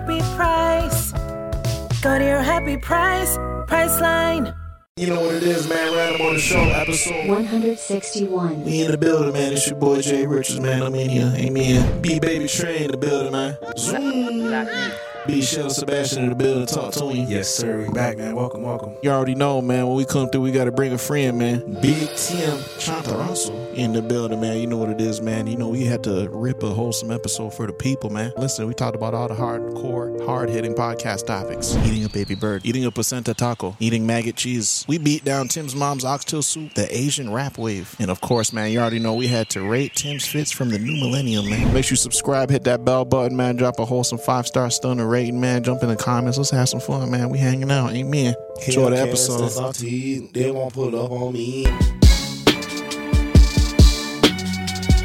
happy price. Go to your happy price, Priceline. You know what it is, man. Random on the show, episode 161. We in the building, man. It's your boy Jay Richards, man. I'm in here. Amen. B Baby Trey in the building, man. Zoom. B Shell Sebastian in the building. Talk to him. Yes, sir. We back, man. Welcome, welcome. You already know, man. When we come through, we got to bring a friend, man. Big Tim Chantarangsu in the building, man. You know what it is, man. You know, we had to rip a wholesome episode for the people, man. Listen, we talked about all the hardcore, hard hitting podcast topics eating a baby bird, eating a placenta taco, eating maggot cheese. We beat down Tim's mom's oxtail soup, the Asian rap wave. And of course, man, you already know we had to rate Tim's fits from the new millennium, man. Make sure you subscribe, hit that bell button, man. Drop a wholesome five star stunner rating, man. Jump in the comments. Let's have some fun, man. We hanging out. Amen. Enjoy the episode. That's all tea. They won't pull up on me.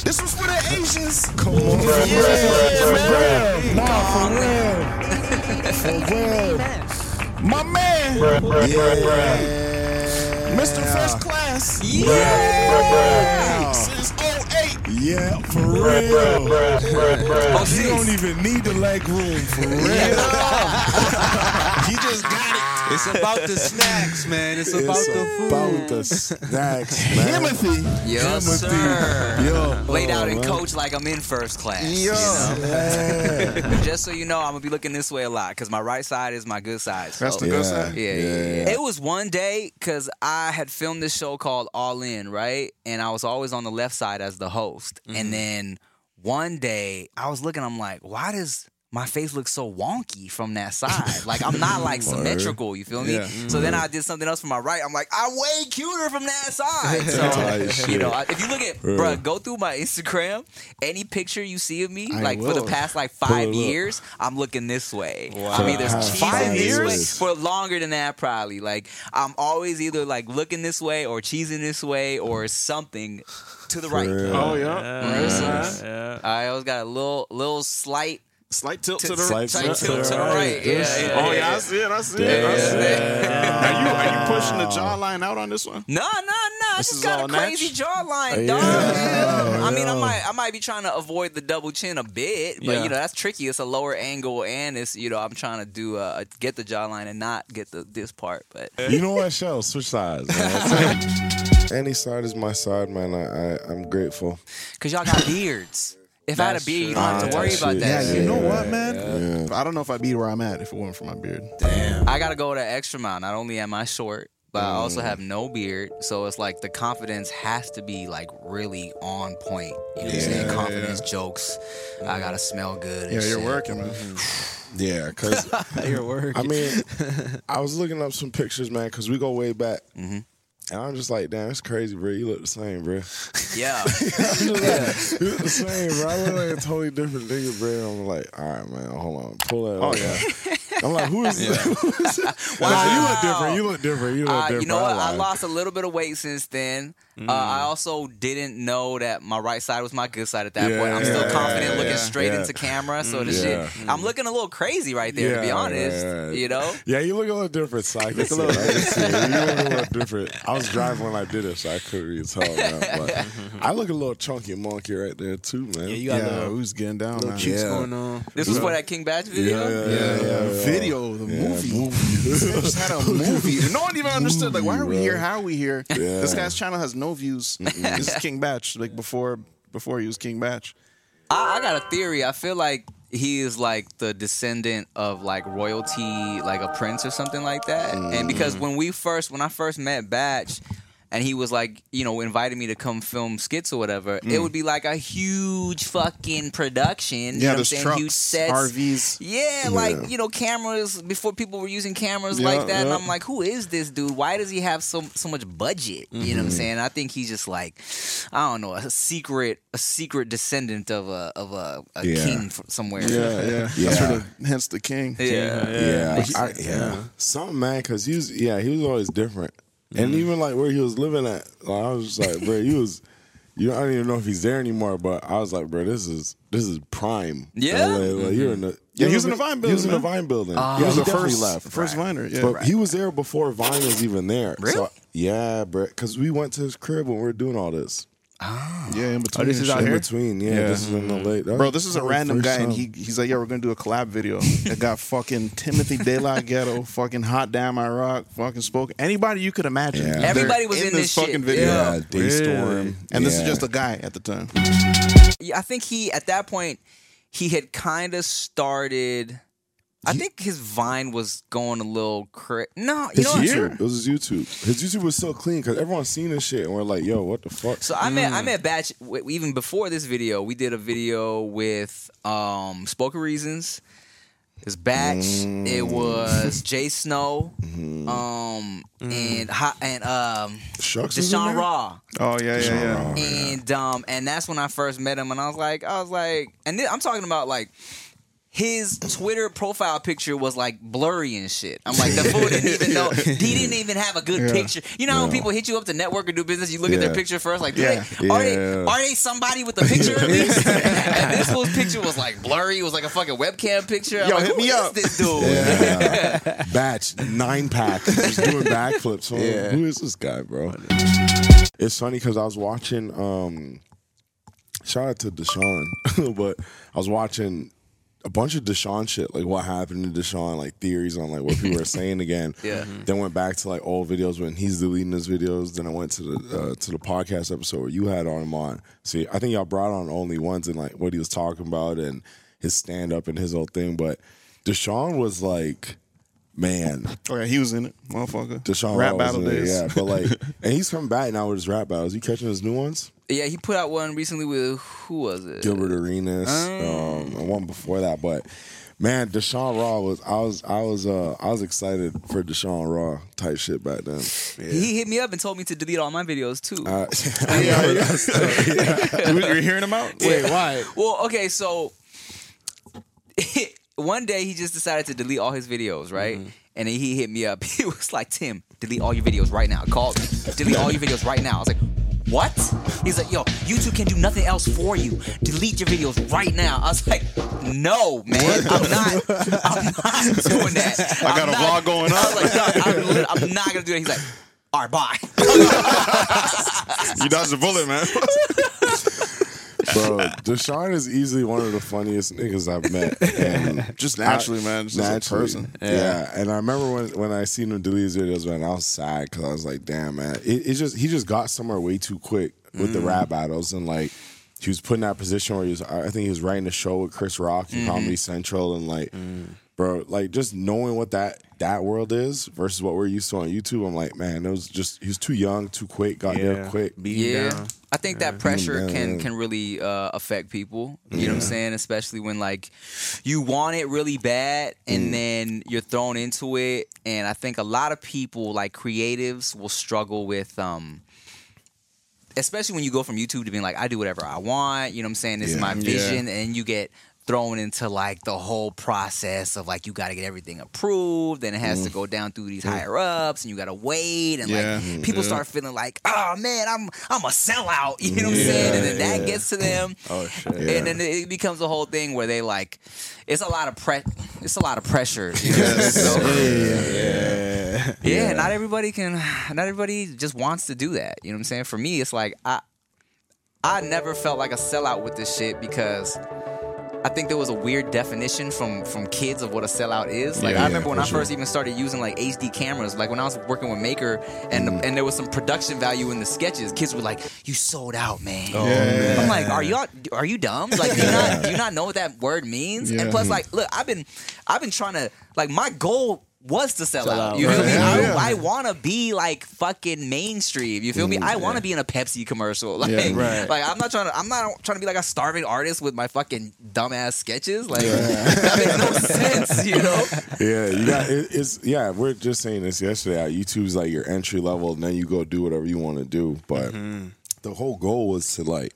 This was for the Asians. Come on, Yeah, man. Nah, for real. For real. My man, Mr. First Class. Yeah. Since 08. Yeah, for real. You don't even need the leg room, for real. He just got it. It's about the snacks, man. It's about It's the food. It's about the snacks, man. Timothy. Yes, Timothy. sir. Yo. Laid out Oh, in coach like I'm in first class. Yo. You know? Yeah. Just so you know, I'm gonna be looking this way a lot because my right side is my good side. So. That's the good side. Yeah, yeah, yeah. It was one day because I had filmed this show called All In, right? And I was always on the left side as the host. Mm-hmm. And then one day I was looking, I'm like, why does my face looks so wonky from that side? Like I'm not like symmetrical, you feel me? Yeah. So then I did something else from my right. I'm like, I'm way cuter from that side. So you know, if you look at, bruh, go through my Instagram, any picture you see of me, I like for the past like five years, I'm looking this way. Wow. I'm either Five cheesing years? way for longer than that, probably. Like I'm always either like looking this way or cheesing this way or something to the right. real. Oh, yeah. Mm-hmm. Right side. I always got a little little slight Slight tilt to the Slight slight tilt tilt to the right. right. Yeah, This- yeah, Oh yeah, yeah, I see it. I see it. I see it. Are you are you pushing the jawline out on this one? No, no, no. I This just got a crazy natch? jawline, Yeah. dog. Yeah. I mean, I might, I might be trying to avoid the double chin a bit, but Yeah. you know that's tricky. It's a lower angle, and it's you know I'm trying to do uh, get the jawline and not get the this part. But You know what, Shell? Switch sides, man. Any side is my side, man. I, I I'm grateful. because y'all got beards. If I had a beard, you don't have to Ah, worry about that. Yeah, you know what, man? I don't know if I'd be where I'm at if it weren't for my beard. Damn. I gotta go that extra mile. Not only am I short, but I also Mm. have no beard, so it's like the confidence has to be like really on point. You know what I'm saying? Yeah, Confidence, jokes. I gotta smell good. and Yeah, you're shit. working, man. Yeah, cause You're working. I mean, I was looking up some pictures, man, cause we go way back. Mm-hmm. And I'm just like, damn, it's crazy, bro. You look the same, bro. Yeah. you look the same, bro. I look like a totally different nigga, bro. I'm like, all right, man, hold on, pull that. Oh, up. yeah. I'm like, who is this? This? Wow. Nah, you look different. You look different. You look Uh, different. you know what? I lied. lost a little bit of weight since then. Uh, I also didn't know that my right side was my good side at that Yeah, point. I'm still yeah, confident looking yeah, straight yeah. into camera. So the Yeah. shit, I'm looking a little crazy right there, to be honest. yeah, yeah. You know? Yeah, you look a little different, so I can see it. I can see. You look a little different. I was driving when I did it, so I couldn't really tell now. I look a little chunky monkey right there too, man. Yeah, you got yeah, who's getting down, little man? cheeks Yeah. going on. This was for that King Bach video. yeah, yeah, Yeah, yeah, yeah. Video, the Yeah, movie. just had a movie. No one even understood. Like, why are we bro. here? How are we here? This guy's channel has no views. this is King Bach. Like before, before he was King Bach. I, I got a theory. I feel like he is like the descendant of like royalty, like a prince or something like that. And mm-hmm. because when we first, when I first met Bach, and he was like, you know, inviting me to come film skits or whatever, Mm. it would be like a huge fucking production. you know Yeah, what I'm there's saying? trucks, huge sets. RVs. Yeah, like, you know, cameras before people were using cameras Yeah, like that. And. I'm like, who is this dude? Why does he have so so much budget? You Mm-hmm. know what I'm saying? I think he's just like, I don't know, a secret a secret descendant of a of a, a Yeah. king somewhere. Yeah, yeah. That's Yeah. where the, hence the king. Yeah. Yeah, Makes I, sense. yeah. Something, man, because he was, yeah, he was always different. And even like where he was living at, like, I was just like, bro, he was, you know, I don't even know if he's there anymore, but I was like, bro, this is this is prime. Yeah? LA. Like, you're in the, Yeah, he was in the Vine He was in building, the. Vine building. Ah. He was the definitely first, left. first viner. Yeah. But he was there before Vine was even there. Really? So, yeah, bro. Because we went to his crib when we were doing all this. Ah. yeah, in oh, between. this is out. In here? between, yeah. Yeah. This is in LA. That Bro, this is a random first guy, and he he's like, "Yeah, we're gonna do a collab video." It got fucking Timothy DeLaGhetto, fucking Hot Damn I Rock, fucking spoke anybody you could imagine. Yeah. Everybody was in this shit. fucking video, yeah, DeStorm. and this is just a guy at the time. Yeah, I think he at that point he had kind of started. I think his Vine was going a little cra No, you His know. what? YouTube. It was his YouTube. His YouTube was so clean because everyone's seen this shit, and we're like, "Yo, what the fuck?" So I met I met Bach even before this video. We did a video with um Spoken Reasons. It was Bach. It was Jay Snow. Um and Hot and um Shucks was Deshaun? Raw. Oh yeah, yeah, yeah. Raw. And um and that's when I first met him and I was like I was like and then I'm talking about like his Twitter profile picture was like blurry and shit. I'm like, the fool didn't even know. He didn't even have a good Yeah. picture. You know how when Yeah. people hit you up to network or do business, you look at their picture first, like, Yeah. they, are they are they somebody with a picture at least? and this fool's picture was like blurry. It was like a fucking webcam picture. I'm Yo, like, hit who me is up. this dude? Yeah. Bach nine pack, just doing backflips. Yeah. Who is this guy, bro? It's funny because I was watching. um Shout out to Deshaun, but I was watching a bunch of Deshaun shit, like what happened to Deshaun, like theories on like what people are saying again. Yeah. Then went back to like old videos when he's deleting his videos. Then I went to the uh, to the podcast episode where you had on him on. See, I think y'all brought on only ones and like what he was talking about and his stand up and his whole thing. But Deshaun was like, man, Oh yeah, he was in it, motherfucker. Deshaun rap Raw battle in there, days. yeah. But like, and he's coming back now with his rap battles. You catching his new ones? Yeah, he put out one recently with who was it? Gilbert Arenas, um, and one before that. But man, Deshaun Raw was I was I was uh I was excited for Deshaun Raw type shit back then. He hit me up and told me to delete all my videos too. Uh, You- You're hearing him out? Wait, why? Well, okay, so one day he just decided to delete all his videos, right? And then he hit me up. He was like, "Tim, delete all your videos right now." Called me, delete all your videos right now. I was like, "What?" He's like, "Yo, YouTube can do nothing else for you. Delete your videos right now." I was like, "No, man, I'm not. I'm not doing that. I got I'm a not- vlog going on. I was like, "No, I'm, I'm not gonna do that." He's like, "All right, bye." You dodged a bullet, man. Bro, Deshaun is easily one of the funniest niggas I've met. And Just naturally, man. Just as a person. Yeah. And I remember when when I seen him delete his videos, man, I was sad because I was like, damn, man. It, it just he just got somewhere way too quick with the mm. rap battles and like he was put in that position where he was I think he was writing a show with Chris Rock and Comedy mm-hmm. Central and like mm. Bro, like just knowing what that that world is versus what we're used to on YouTube, I'm like, man, it was just he was too young, too quick, got there quick. Beat Yeah, down. I think that pressure down, can can really uh, affect people. You know what I'm saying? Especially when like you want it really bad, Mm. and then you're thrown into it. And I think a lot of people, like creatives, will struggle with. um Especially when you go from YouTube to being like, I do whatever I want, you know what I'm saying? This is Yeah. my Yeah. vision, and you get thrown into like the whole process of like you got to get everything approved and it has Mm. to go down through these higher ups and you got to wait and Yeah. like people start feeling like oh man I'm I'm a sellout you know what I'm saying and then that yeah. gets to them Oh shit. and then it becomes a whole thing where they like it's a lot of pre it's a lot of pressure you know? So- yeah. yeah, not everybody can not everybody just wants to do that. You know what I'm saying? For me, it's like I I never felt like a sellout with this shit because I think there was a weird definition from from kids of what a sellout is. Like Yeah, I remember yeah, when for I first even started using like HD cameras, like when I was working with Maker and Mm. and there was some production value in the sketches, kids were like, "You sold out, man." Oh, Yeah. I'm like, "Are you are you dumb? Like, do you not do you not know what that word means?" Yeah. And plus, like, look, I've been I've been trying to like my goal was to sell, Sell out. out, You feel right. me? Yeah, I, yeah. I want to be like fucking mainstream. You feel me? I want to be in a Pepsi commercial. Like, Yeah, right. like I'm not trying to. I'm not trying to be like a starving artist with my fucking dumbass sketches. Like that makes no sense. You know? Yeah, you got it, it's yeah. We're just saying this yesterday. how YouTube's like your entry level, and then you go do whatever you want to do. But Mm-hmm. the whole goal was to like,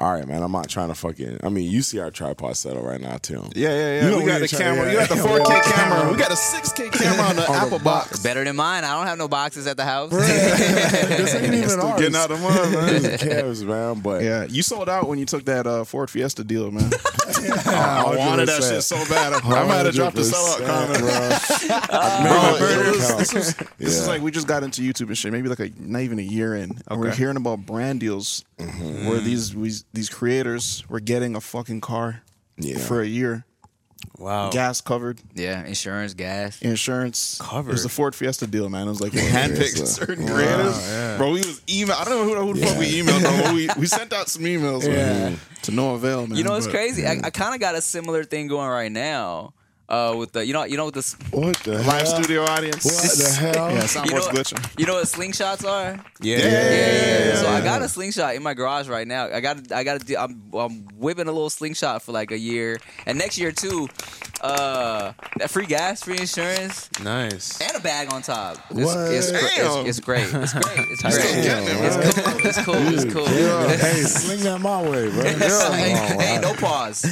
all right, man. I'm not trying to fucking. I mean, you see our tripod setup right now too. Yeah, yeah, yeah. You know we we got the try- camera. yeah. You got the 4K camera. We got a 6K camera on the Apple box. Better than mine. I don't have no boxes at the house. this ain't even Still ours. getting out of mud, man. It's Cavs, man. But Yeah, you sold out when you took that uh, Ford Fiesta deal, man. I I wanted that shit so bad. I, I might have dropped the sellout comment, bro. Bro, Bro, it was- this was this is like we just got into YouTube and shit. Maybe like a not even a year in, and we're hearing about brand deals where these we, these creators were getting a fucking car Yeah. for a year, Wow. gas covered, yeah, insurance, gas. insurance Covered. It was the Ford Fiesta deal, man. It was like we handpicked Fiesta. certain creators, bro. We was email. I don't know who, who the fuck we emailed, bro. but We we sent out some emails, man, to no avail, man. You know what's but- crazy? I, I kind of got a similar thing going right now. Uh, with the you know you know what this what the Live hell? studio audience. What the hell? Yeah, soundboard's you know, glitching. you know what slingshots are? Yeah. Yeah, yeah, yeah. So I got a slingshot in my garage right now. I got I got to I'm I'm whipping a little slingshot for like a year, and next year too. Uh, that free gas, free insurance, Nice. and a bag on top. It's, What? it's, gr- it's, it's great. It's great. It's Still great. getting it, man. It's cool. It's cool. It's cool. Yeah, hey, sling that my way, bro. hey, hey, no pause.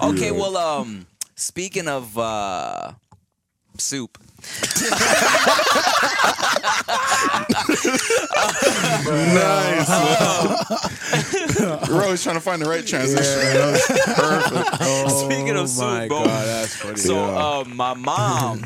Okay, well, um, speaking of uh, soup. We're always trying to find the right transition. man. Speaking of soup, Oh my bro. God, that's funny. So, uh, my mom,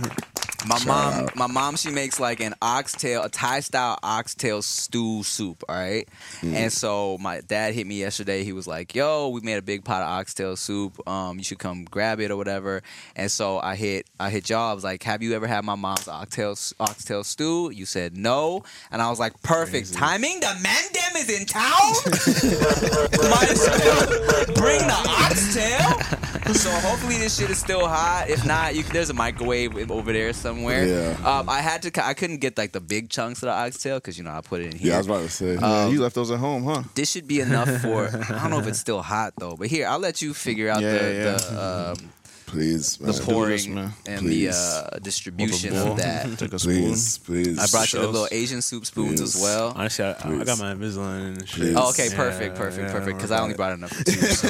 my mom, my mom, she makes like an oxtail, a Thai style oxtail stew soup. All right, and so my dad hit me yesterday. He was like, "Yo, we made a big pot of oxtail soup. Um, you should come grab it or whatever." And so I hit, I hit y'all. I was like, "Have you ever had my mom's oxtail oxtail stew?" You said no, and I was like, "Perfect timing. The man dem is in town. Might as well bring the oxtail." So hopefully this shit is still hot. If not, you, there's a microwave over there somewhere. Yeah. Um, I had to. I couldn't get like the big chunks of the oxtail because you know I put it in here. Yeah, I was about to say. Yeah, you left those at home, huh? this should be enough for. I don't know if it's still hot though, but here I'll let you figure out Yeah, the yeah. the, um, please, the man. pouring this, man. and Please. the uh, distribution of that. Take a spoon. Please, please. I brought you the little Asian soup spoons as well. Honestly, I, I got my Invisalign and shit. Oh, okay, Yeah, perfect, perfect, yeah, perfect. Because worry I only brought enough for two. So.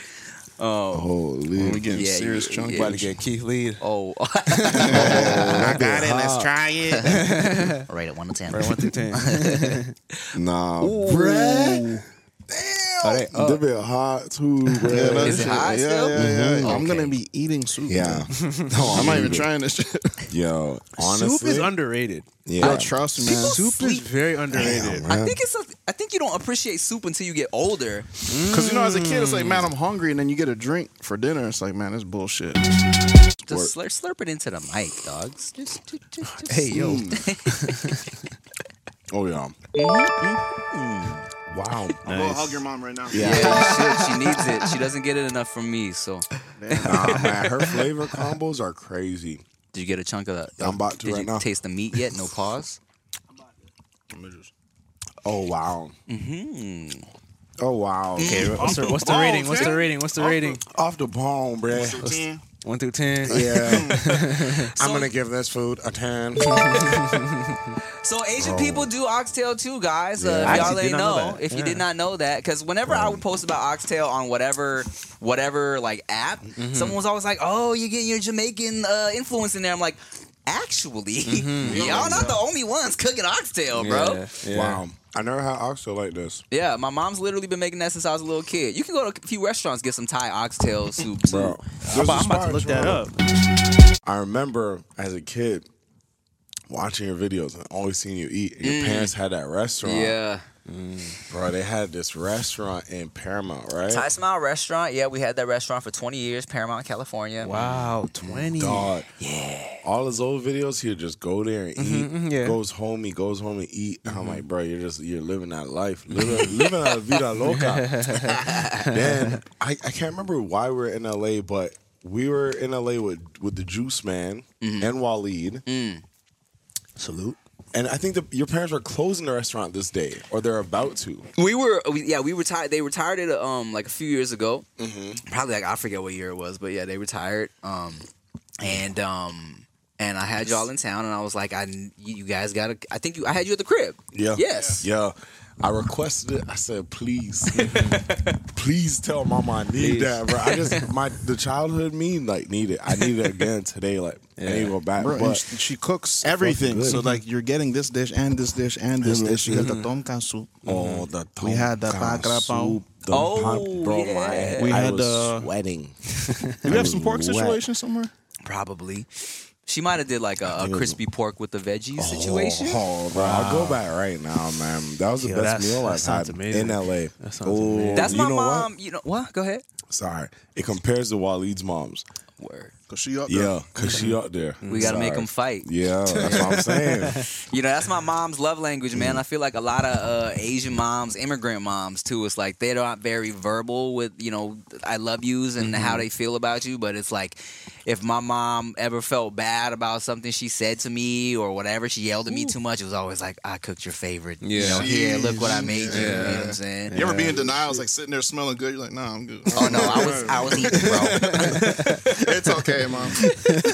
Please. oh, Holy. We getting Yeah, serious yeah, chunk. yeah. About to get Keith Lead. oh. I got it. Let's try it. Rate it one to ten. Right, one through ten. Nah, bread. They Damn, up. they been hot too, bro. Yeah, that Is it shit- hot yeah, still? Yeah, yeah, mm-hmm. yeah. I'm Okay. gonna be eating soup. Yeah. No, I'm not even trying this shit. Yo, honestly, Soup is underrated. yeah. Yo, trust me, man. Soup is very underrated. Damn, I think it's. A, I think you don't appreciate soup until you get older. Because you know, as a kid, it's like, man, mm. I'm hungry, and then you get a drink for dinner. It's like, man, this bullshit. Just slurp, slurp it into the mic, dogs. Just, just, just, just Hey, yo. Oh yeah. Mm-hmm. Wow. I go hug your mom right now. Yeah, she, should. she needs it. She doesn't get it enough from me. So, Nah, man, her flavor combos are crazy. did you get a chunk of the? I'm about to Did right you now. taste the meat yet? No pause. Oh wow. Mm-hmm. Oh wow. Okay, what's the, what's the rating? What's the rating? What's the rating? Off the bone, bruh. One through ten. Yeah. I'm gonna give this food a ten. So Asian people do oxtail too, guys. Uh, I if y'all actually ain't did not know, know that. if you Yeah. did not know that, because whenever I would post about oxtail on whatever, whatever like app, Mm-hmm. someone was always like, "Oh, you get your Jamaican uh, influence in there." I'm like, actually, y'all not the only ones cooking oxtail, bro. Mm-hmm. Yeah, yeah. Wow. I never had oxtail like this. Yeah, my mom's literally been making that since I was a little kid. You can go to a few restaurants get some Thai oxtail soup. Bro. I'm about, I'm about to look that up. I remember as a kid watching your videos and always seeing you eat. And your parents had that restaurant. Yeah, Bro, they had this restaurant in Paramount, right? Thai Smile Restaurant. Yeah, we had that restaurant for 20 years, Paramount, California. Wow, twenty. God. Yeah. All his old videos, he'd just go there and eat. mhm, yeah. Goes home, he goes home and eat. And I'm like, bro, you're just you're living that life. Living, living a vida loca. then I, I can't remember why we are in LA, but we were in LA with with the Juice Man Mm-hmm. and Waleed. Mm. Salute. And I think that your parents are closing the restaurant this day, or they're about to. We were, we, yeah, we retired. They retired it um like a few years ago. Mm-hmm. Probably like I forget what year it was, but yeah, they retired. Um, and um, and I had y'all in town, and I was like, I, you guys got to. I think you, I had you at the crib. Yeah. Yes. Yeah. I requested it. I said, please, please tell mama I need that, bro. I just my the childhood me like need it. I need it again today. Like I need to go back. Bro, but she, she cooks everything. So like you're getting this dish and this dish and this And dish. She got the tom kha soup. oh, the We had the tom bak kha rapao. soup, the Oh, pom- bro, yeah. my We I had was the- sweating. Do we have some pork Wet. situation somewhere? Probably. She might have did like a, a think it was- crispy pork with the veggies situation. Oh, bro, I'll go back right now, man. That was the Yo, best that's- meal that I've sounds had amazing. in LA. That sounds Oh, amazing. That's you my know mom. What? You know what? Go ahead. Sorry, it compares to Waleed's mom's. Word. Cause she up there. Yeah, cause she up there. We got to make Sorry. them fight. Yeah, that's what I'm saying. You know, that's my mom's love language, Mm. man. I feel like a lot of uh, Asian moms, immigrant moms too. It's like they're not very verbal with, you know, I love yous and Mm-hmm. how they feel about you. But it's like, if my mom ever felt bad about something she said to me or whatever, she yelled at me too much. It was always like, I cooked your favorite. You Yeah. know, here, look what I made you. You know Yeah. what I'm saying? You ever be in denial? It's like sitting there smelling good. You're like, nah, I'm good. Oh no, I was I was eating, bro. it's okay, mom. I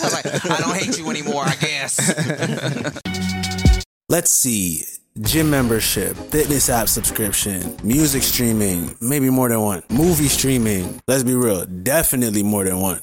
was like, I don't hate you anymore. I guess. Let's see. Gym membership, fitness app subscription, music streaming, maybe more than one. Movie streaming, let's be real, definitely more than one.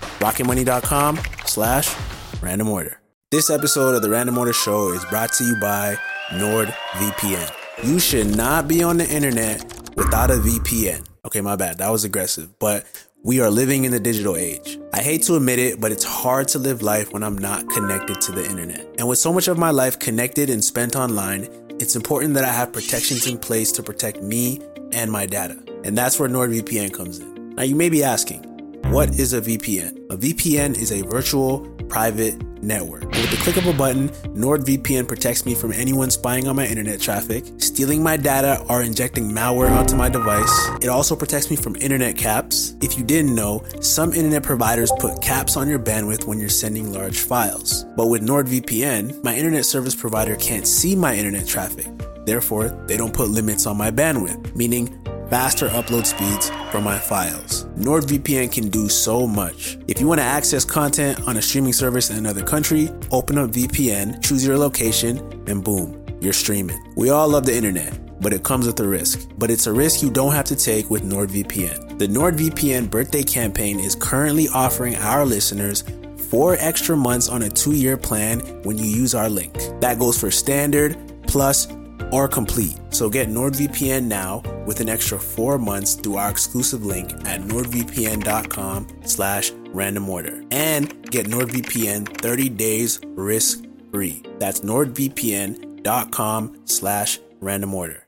rocketmoney.com slash random order. This episode of the Random Order Show is brought to you by NordVPN. You should not be on the internet without a VPN. Okay, my bad. That was aggressive, but we are living in the digital age. I hate to admit it, but it's hard to live life when I'm not connected to the internet. And with so much of my life connected and spent online, it's important that I have protections in place to protect me and my data. And that's where NordVPN comes in. Now, you may be asking, what is a VPN? A VPN is a virtual private network. With the click of a button, NordVPN protects me from anyone spying on my internet traffic, stealing my data, or injecting malware onto my device. It also protects me from internet caps. If you didn't know, some internet providers put caps on your bandwidth when you're sending large files. But with NordVPN, my internet service provider can't see my internet traffic. Therefore, they don't put limits on my bandwidth, meaning faster upload speeds for my files. NordVPN can do so much. If you want to access content on a streaming service in another country, open up VPN, choose your location, and boom, you're streaming. We all love the internet, but it comes with a risk. But it's a risk you don't have to take with NordVPN. The NordVPN birthday campaign is currently offering our listeners four extra months on a two year plan when you use our link. That goes for standard, plus, or complete. So get NordVPN now with an extra four months through our exclusive link at nordvpn.com slash random order and get NordVPN 30 days risk free. That's nordvpn.com slash random order.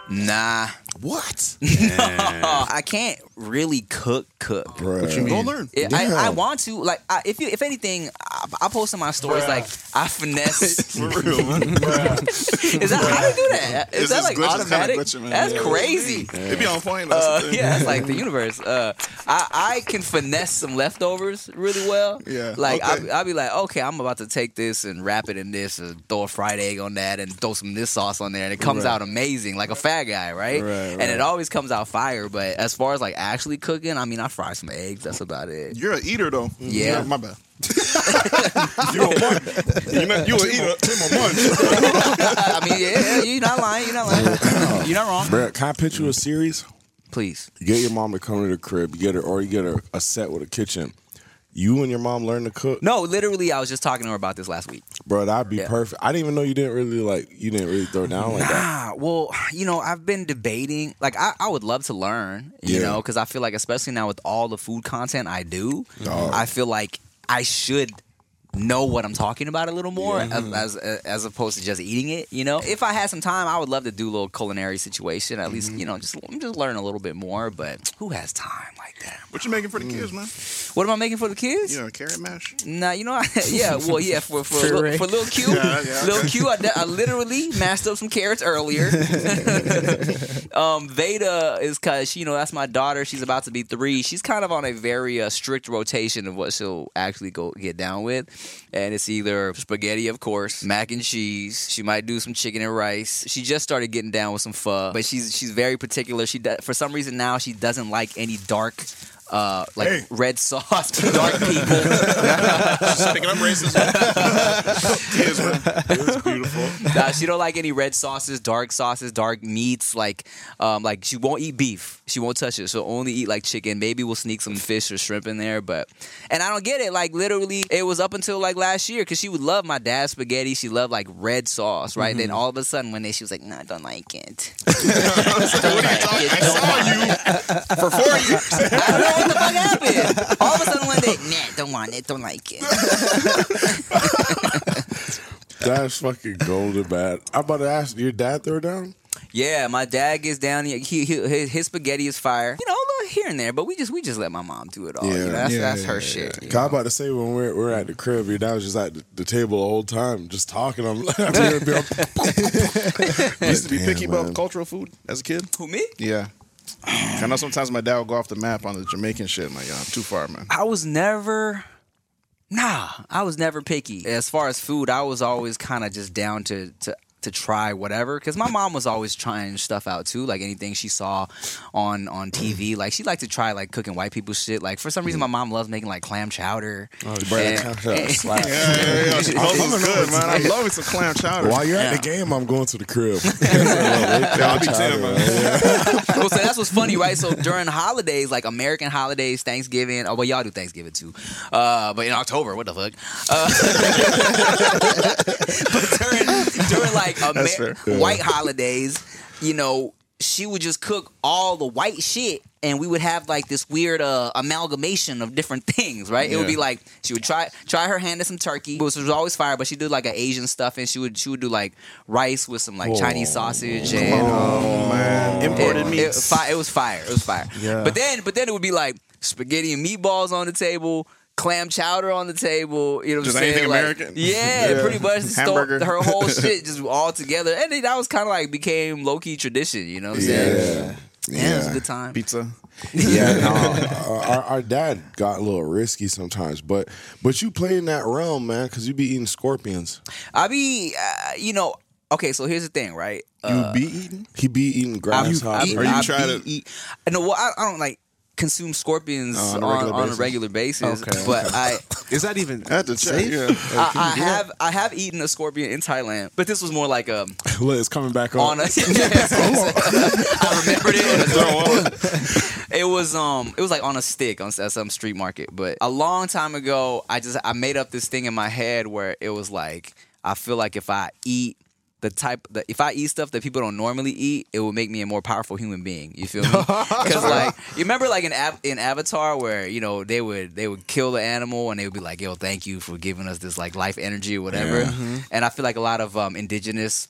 Nah. What? no, I can't really cook cook. Bruh. Go learn. Yeah, I, I want to like I, if you if anything I, I post in my stories like I finesse. For real. Is that how you do that? Is It's that like glitches, kinda automatic? glitching, man. That's Yeah. crazy. It'd be on point. That's Uh, the thing. yeah, it's like the universe. Uh, I I can finesse some leftovers really well. Yeah, like okay. I'll, I'll be like, okay, I'm about to take this and wrap it in this, and throw a fried egg on that, and throw some of this sauce on there, and it comes out amazing, like a fat guy, right? Right, And right. it always comes out fire. But as far as like actually cooking, I mean, I fry some eggs. That's about it. You're an eater though. Yeah. my bad. you a munch. You know, you an eater. Tim a munch. I mean, yeah, yeah, you're not lying. You're not lying. You're not wrong. Bruh, can I pitch you a mm. series? Please. You get your mom to come to the crib. You get her, or you get her a set with a kitchen. You and your mom learn to cook, No, literally, I was just talking to her about this last week. bro. That'd be Yeah. perfect. I didn't even know you didn't really like. You didn't really throw down like that. Nah, well, you know, I've been debating. Like, I, I would love to learn, you Yeah. know, because I feel like, especially now with all the food content I do, Dog. I feel like I should know what I'm talking about a little more Mm-hmm. as, as as opposed to just eating it. You know, if I had some time, I would love to do a little culinary situation. At Mm-hmm. least, you know, just just learn a little bit more. But who has time like that? What you making for the kids, man? What am I making for the kids? You know, carrot mash. Nah, you know, I, yeah, well, yeah, for for, Puree. for little Q, Yeah, yeah, little okay. Q, I, literally mashed up some carrots earlier. um, Veda is cause you know that's my daughter. She's about to be three. She's kind of on a very uh, strict rotation of what she'll actually go get down with, and it's either spaghetti, of course, mac and cheese. She might do some chicken and rice. She just started getting down with some pho, but she's she's very particular. She does, for some reason now she doesn't like any dark. Uh, like Hey. red sauce, dark people. Just picking up racism. kids, man. It's beautiful. Nah, she don't like any red sauces, dark sauces, dark meats. Like, um, like she won't eat beef. She won't touch it. She'll only eat like chicken. Maybe we'll sneak some fish or shrimp in there. But, and I don't get it. Like literally, it was up until like last year because she would love my dad's spaghetti. She loved like red sauce, right? Then all of a sudden, one day she was like, "No, I don't like it." what are you talking? I saw you for four years. I don't know what the fuck happened. All of a sudden, one day, nah, don't want it, don't like it. That's fucking golden, man. I'm about to ask, your dad throw down? Yeah, my dad gets down. He, he, he his, his spaghetti is fire. You know, a little here and there, but we just we just let my mom do it all. you Yeah. know, that's Yeah, that's her yeah, shit. you Cause I'm about to say when we're we're at the crib, your dad was just at the, the table the whole time, just talking. I'm like, I'm here to be on- used to be Damn, picky about cultural food as a kid. Who me? Yeah. I know sometimes my dad will go off the map on the Jamaican shit. I'm like, yeah, too far, man. I was never. Nah, I was never picky. As far as food, I was always kind of just down to to to try whatever because my mom was always trying stuff out too like anything she saw on on tv like she liked to try like cooking white people shit like for some reason my mom loves making like clam chowder Oh, bro, clam chowder slaps. Yeah, yeah, yeah. Those is good, man. I love it some clam chowder. While you're at the game, I'm going to the crib. I'll be Tim, well, so that's what's funny, right? So during holidays, like American holidays, Thanksgiving. Oh, well, y'all do Thanksgiving too, uh, but in October, what the fuck? Uh, but during during like That's Amer- fair. white holidays, you know, she would just cook all the white shit. And we would have like this weird uh, amalgamation of different things, right? It would be like she would try try her hand at some turkey, which was always fire. But she did like an Asian stuff, and she would she would do like rice with some like Chinese sausage and Oh man, imported it. It, fi- it was fire. It was fire. Yeah. But then, but then it would be like spaghetti and meatballs on the table, clam chowder on the table. You know what Just I'm saying? anything Like, American? Yeah, Yeah. pretty much. Just throw Hamburger. her whole shit just all together, and then that was kind of like became low key tradition. You know what I'm saying? Yeah. Yeah, it was a good time. Pizza. Yeah, no, uh, our, our dad got a little risky sometimes, but but you play in that realm, man, because you be eating scorpions. I be, uh, you know. Okay, so here's the thing, right? You be eating? He be eating I- grasshoppers. Or you I try to- eat- No, well, I, I don't like consume scorpions Oh, on, on a regular on a basis? regular basis, Okay, but I. Is that even I had to check. safe? Yeah. I, I have I have eaten a scorpion in Thailand, but this was more like a Look, it's coming back on. on a. I remembered it. It was um it was like on a stick on at some street market, but a long time ago, I just I made up this thing in my head where it was like I feel like if I eat the type that if I eat stuff that people don't normally eat, it will make me a more powerful human being. You feel me? Because like you remember like in Av- in Avatar where you know they would they would kill the animal and they would be like, "Yo, thank you for giving us this like life energy or whatever." And I feel like a lot of um, indigenous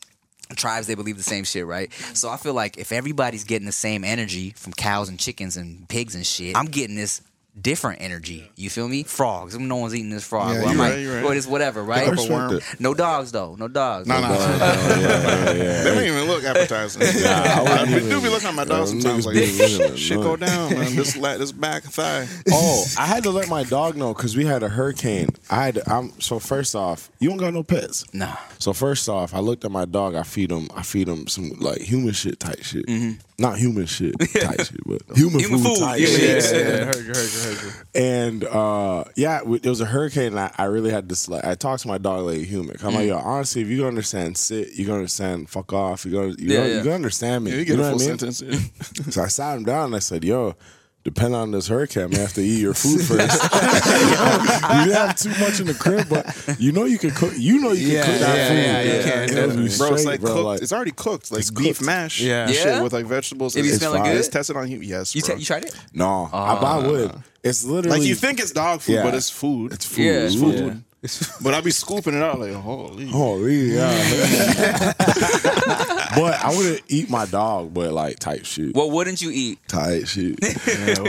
tribes they believe the same shit, right? So I feel like if everybody's getting the same energy from cows and chickens and pigs and shit, I'm getting this different energy. You feel me? Frogs. No one's eating this frog. Yeah, well, I you right, you right. Or this whatever, right? I respect it. No dogs though. No dogs. No, No no, dogs. yeah, yeah. They don't even look appetizing. I I, wouldn't even- do be looking at my dog sometimes niggas like, be shit go down, man. This, la- this back thigh. Oh, I had to let my dog know because we had a hurricane. I had to, I'm so first off, you don't got no pets. Nah. So first off, I looked at my dog. I feed him. I feed him some like human shit type shit. Mm-hmm. Not human shit type shit, but human, Human food, food, type yeah, shit. Yeah, yeah, heard you, heard you, heard you. And uh, yeah, it was a hurricane. And I, I really had this. Like, I talked to my dog like a human. I'm like, yo, honestly, if you gonna understand, sit. You gonna understand, fuck off. You gonna, you Yeah, gonna, yeah. you gonna understand me. Yeah, you get know a full what I mean? sentence. So I sat him down and I said, yo, depending on this hurricane, I'm have to eat your food first. you have too much in the crib, but you know you can cook. You know you can Yeah, cook that yeah, food. yeah, you can, It'll definitely. Bro, it's like bro, cooked. like- it's already cooked, like It's beef cooked. mash. Yeah. and shit Yeah? with like vegetables. It be It's smelling good. It's tested on you. Yes, You, bro. t- you tried it? no, I, but I ah. would. It's literally like you think it's dog food, Yeah. but it's food. it's food. Yeah, it's it's food. Food. But I be scooping it out like holy. Holy yeah. but I wouldn't eat my dog, but like type shit. What wouldn't you eat? Type shit.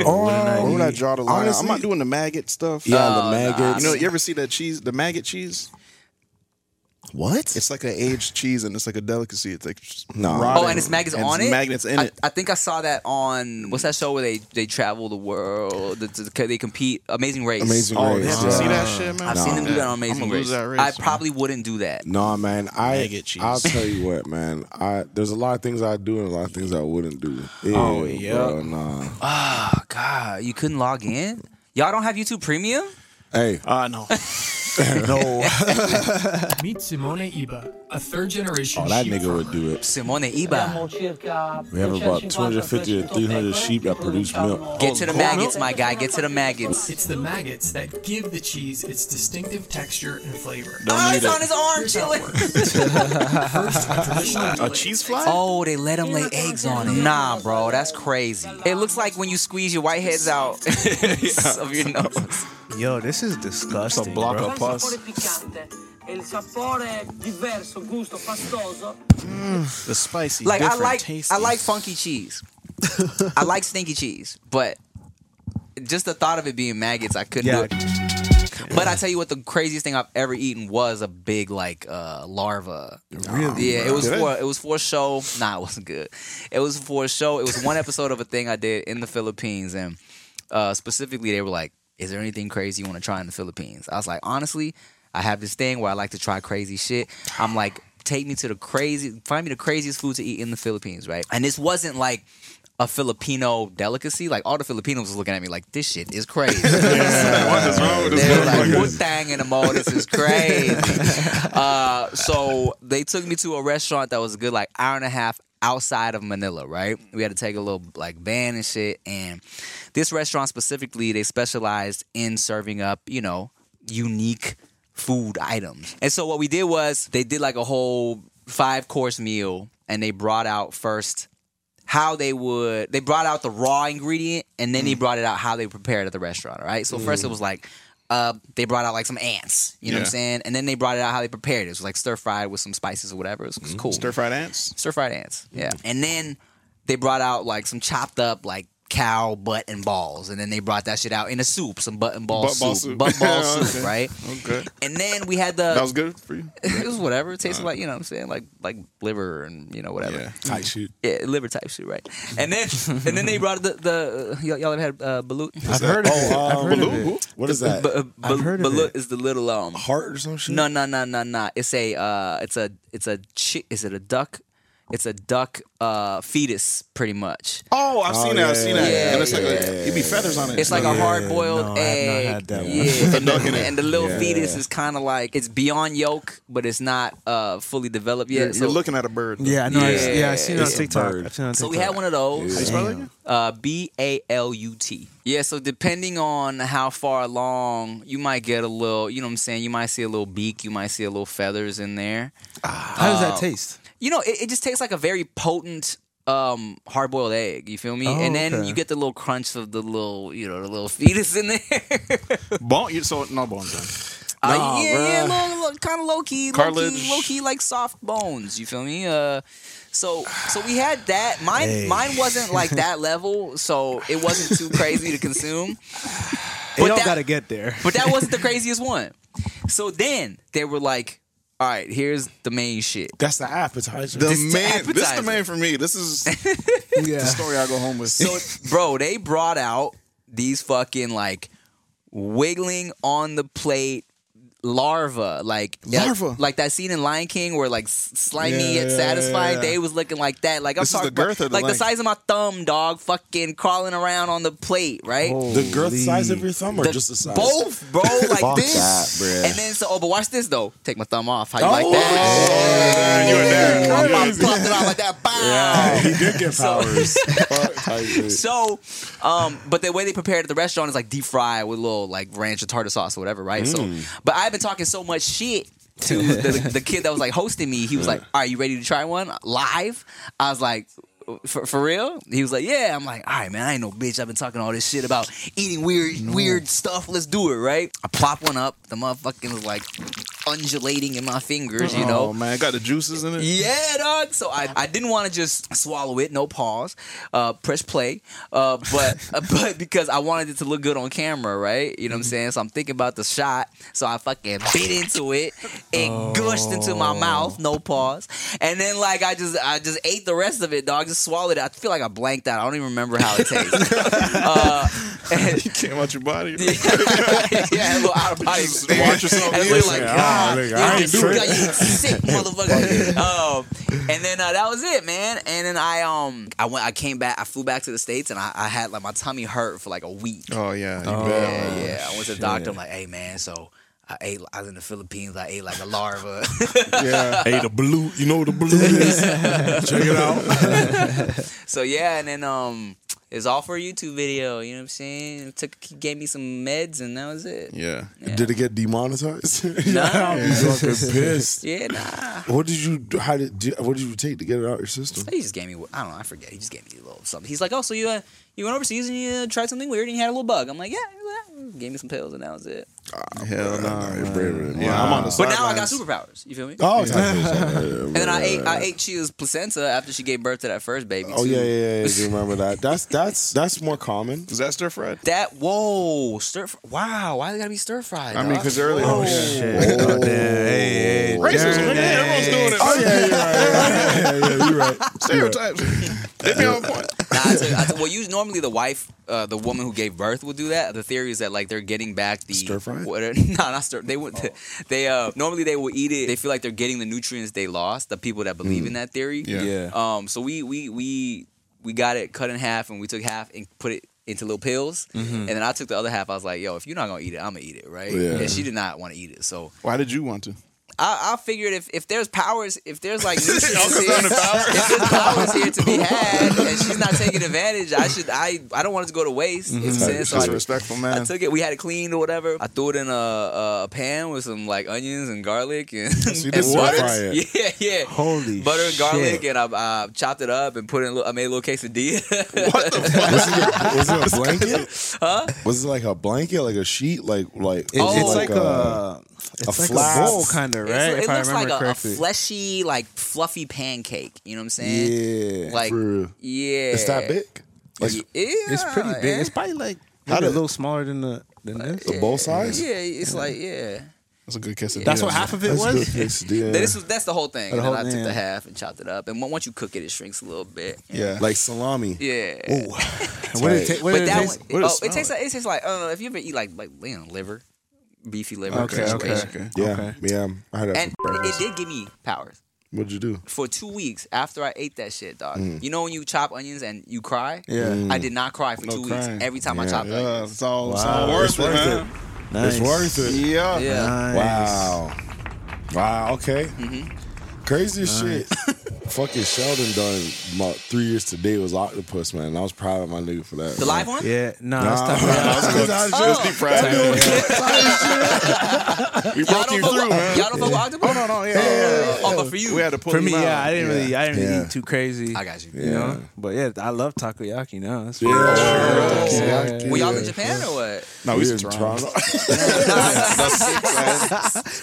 Oh, where um, would I draw the line? honestly- I'm not doing the maggot stuff. Yeah, Oh, the nah. maggots. You know, you ever see that cheese, the maggot cheese? What? It's like an aged cheese and it's like a delicacy. It's like just Nah. rotting Oh, and it's maggots and on it's it. Magnets in I, it. I think I saw that on what's that show where they they travel the world. The, the- they compete. Amazing Race. Amazing Oh, Race. yeah, yeah. see that shit, man? I've Nah. seen them do that on I'm Amazing Race. that race, I man. probably wouldn't do that. Nah, man. I Maggot cheese. I'll tell you what, man. I there's a lot of things I do and a lot of things I wouldn't do. Yeah, Oh, yeah. nah. Oh God, you couldn't log in. Y'all don't have YouTube Premium? Hey, Ah, no. no. Meet Simone Iba, a third generation Oh, that sheep nigga farmer. would do it. Simone Iba. We have about 250 to 300 sheep that produce milk. Get to the maggots, my guy. Get to the maggots. It's the maggots that give the cheese its distinctive texture and flavor. Oh, he's on his arm chilling. First, a A cheese fly? Oh, they let him lay eggs on it. Nah, bro, that's crazy. It looks like when you squeeze your whiteheads out of your nose. Yo, this is disgusting. It's a block bro. of pus. The spicy, Like I different, like tasty. I like funky cheese. I like stinky cheese, but just the thought of it being maggots, I couldn't Yeah. do it. But I tell you what, the craziest thing I've ever eaten was a big like uh, larva. Really? Yeah, it was Did it? for it was for a show. Nah, it wasn't good. It was for a show. It was one episode of a thing I did in the Philippines, and uh, specifically they were like, "Is there anything crazy you want to try in the Philippines?" I was like, honestly, I have this thing where I like to try crazy shit. I'm like, take me to the crazy, find me the craziest food to eat in the Philippines, right? And this wasn't like a Filipino delicacy. Like all the Filipinos was looking at me like, this shit is crazy. What is wrong with this They were like? Wu-Tang in the mall, this is crazy. uh, so they took me to a restaurant that was a good like hour and a half outside of Manila, right? We had to take a little like van and shit. And this restaurant specifically, they specialized in serving up, you know, unique food items. And so what we did was they did like a whole five course meal and they brought out first how they would they brought out the raw ingredient and then they mm. brought it out how they prepared at the restaurant all right so first it mm. was like uh, they brought out like some ants you know what i'm saying? And then they brought it out how they prepared it. It was like stir fried with some spices or whatever. It was, it was cool. Stir fried ants. stir fried ants yeah. And then they brought out like some chopped up like cow butt and balls and then they brought that shit out in a soup some butt and ball Butt ball soup soup. butt ball Okay. soup right Okay. and then we had the That was good for you? it was whatever it tasted like you know what i'm saying like like liver and you know whatever Yeah. Type shit. yeah, liver type shit, right? And then and then they brought the the y'all, y'all ever had uh, balut? I've heard of it. Oh, I've um, heard of it. What is that? Ba- uh, I've ba- heard of balut it. is the little um. Heart or some shit? No, no, no, no, no. It's a uh, it's a it's a chi- Is it a duck? It's a duck uh fetus, pretty much. Oh, I've Oh, seen that. I've yeah, seen that. yeah, and it's like yeah, a, it'd be feathers on it. It's like a hard boiled no, I have not egg. had that one. Yeah, and, duck the, in it. and the little Yeah. fetus is kind of like it's beyond yolk, but it's not uh fully developed yet. You're, so, you're looking at a bird. Yeah, I know. I, Yeah, yeah, I seen it on a TikTok. I've seen it on So we had one of those. How you spell it again? Uh, B A L U T. Yeah, so depending on how far along, you might get a little, you know what I'm saying? You might see a little beak, you might see a little feathers in there. How does that taste? You know, it, it just tastes like a very potent um hard boiled egg, you feel me? Oh, and then okay. you get the little crunch of the little, you know, the little fetus in there. Bone. You, so no bones. Then. Uh, Nah, yeah, bruh. yeah, little, little, kind of low key, low Cartilage. key, low key, like soft bones. You feel me? Uh, so, so we had that. Mine, mine wasn't like that level, so it wasn't too crazy to consume. It But don't that- gotta get there. But that wasn't the craziest one. So then they were like, "All right, here's the main shit." That's the appetizer. The This is the main, this is the main for me. This is yeah. the story I go home with. So, bro, they brought out these fucking like wiggling on the plate larva, like Larva? like that scene in Lion King where like slimy Yeah, yet yeah, satisfied. yeah. They was looking like that. Like I'm This is the talking about, or the like the size of my thumb, dog, fucking crawling around on the plate, right? the girth size of your thumb or The- just the size? Both, bro, like this. that, bruh. And then so, oh, but watch this though. Take my thumb off. How you Oh, like that? you were there. I'm I'm plucked it out like that. Bow. Yeah, he did get powers. Fuck. So, um, but the way they prepare it at the restaurant is like deep fry with a little like ranch or tartar sauce or whatever, right? So, but I've been talking so much shit to the, the kid that was like hosting me. He was like, "Are you ready to try one live?" I was like. For, for real? He was like, yeah. I'm like, all right, man. I ain't no bitch. I've been talking all this shit about eating weird, weird stuff. Let's do it, right? I plop one up. The motherfucking was like undulating in my fingers, you know. oh man, got the juices in it. Yeah, dog. So I, I didn't want to just swallow it, no pause, uh, press play, uh, but uh, but because I wanted it to look good on camera, right? You know what I'm saying? So I'm thinking about the shot. So I fucking bit into it. It gushed into my mouth, no pause, and then like I just I just ate the rest of it, dog. Just swallowed it. I feel like I blanked out. I don't even remember how it tastes. uh, and- You came out your body. yeah, a little out of body experience. Watch yourself And eat we're like, Yeah, God, oh, nigga, I ain't just it. got you sick motherfucker. um, and then uh, that was it, man. And then I um I went, I came back, I flew back to the states, and I, I had like my tummy hurt for like a week. Oh yeah, Oh. yeah, yeah. I went to the doctor. I'm like, hey man, so. I ate. I was in the Philippines. I ate like a larva. Yeah. ate a balut. You know what the balut is? Check it out. so yeah, and then um, it's all for a YouTube video. You know what I'm saying? It took gave me some meds, and that was it. Yeah. Did it get demonetized? Nah. You fucking pissed. Yeah, nah. What did you? How did? do- What did you take to get it out your system? He just gave me. I don't know. I forget. He just gave me a little something. He's like, "Oh, so you uh, you went overseas and you uh, tried something weird and you had a little bug." I'm like, "Yeah." yeah." Gave me some pills and that was it. Ah, Hell no. you're braver than Yeah, I'm on the side. But now I got superpowers. You feel me? Oh, tight. And then I ate I ate Chia's placenta after she gave birth to that first baby. Oh too. yeah, yeah, yeah. I do remember that. That's that's that's more common. Is that stir fried? That whoa stir. fr- Wow, why they gotta be stir fried? I mean, because earlier. Oh, shit. Oh, damn. Hey, hey, Racism, man. Everyone's doing it. Oh yeah. Yeah, yeah, yeah, you're right. Stereotypes. they be on point. Nah, I took, I took, well, you normally the wife, uh, the woman who gave birth would do that. The theory is that like they're getting back the Stir fry? What, no, not stir. They would. They uh normally they will eat it. They feel like they're getting the nutrients they lost. The people that believe in that theory. Yeah. Yeah. Um. So we we we we got it cut in half, and we took half and put it into little pills, and then I took the other half. I was like, "Yo, if you're not gonna eat it, I'm gonna eat it, right?" Yeah. And she did not want to eat it, so Why did you want to? I, I figured if, if there's powers, if there's like nutrients here, power? if there's powers here to be had, and she's not taking advantage, I should I I don't want it to go to waste. You know what I'm saying? So Just a I, respectful I took it. We had it cleaned or whatever. I threw it in a, a, a pan with some like onions and garlic and, So you and did butter. fry it. Yeah, yeah. Holy butter and garlic, shit. and I uh, chopped it up and put in. I made a little quesadilla. Was it a blanket? Huh? Was it like a blanket, like a sheet, like like? It- Oh. it's like a, it's like flap. a bowl kind of, right? It's- if it I looks remember like a, a fleshy, like fluffy pancake. You know what I'm saying? yeah, Like for real. yeah, It's that big. Like yeah, it's pretty big. It's probably like How maybe a little smaller than the than this. the bowl size. Yeah, it's like yeah. That's a good quesadilla. That's what half of it That's was. good quesadilla. This was that's the whole thing. The And then I took yeah. the half and chopped it up. And once you cook it, it shrinks a little bit. Yeah. like salami. Yeah. What did it, ta- what but did it taste? one, what does oh, it it tastes smell like it tastes like I don't know if you ever eat like like you know liver, beefy liver Okay, okay. situation. Yeah, Okay. yeah. I had that And for it did give me powers What'd you do? for two weeks after I ate that shit, dog. Mm. You know when you chop onions and you cry? Yeah. I did not cry for No two crying. weeks every time I Yeah. chopped Yeah, onions. it's all, it's all worth It's it, worth man. Nice. It's worth it. Yeah. Yeah. Nice. Wow. Wow. Okay. Mm-hmm. Crazy as shit. Fucking Sheldon done about three years today was Octopus, man. And I was proud of my nigga for that. The live one? Yeah, no, Nah, that's tough. I was just be proud. Oh. We broke Y'all you don't through, man. Y'all don't fuck with octopus? Oh no, no, yeah, yeah, yeah. Oh, but for you. We had to pull For me, out. yeah, I didn't really, I didn't Yeah. eat too crazy. I got you. You know, but yeah, I love takoyaki now. That's Yeah, yeah. Were y'all in Japan or what? No, we we in in Toronto.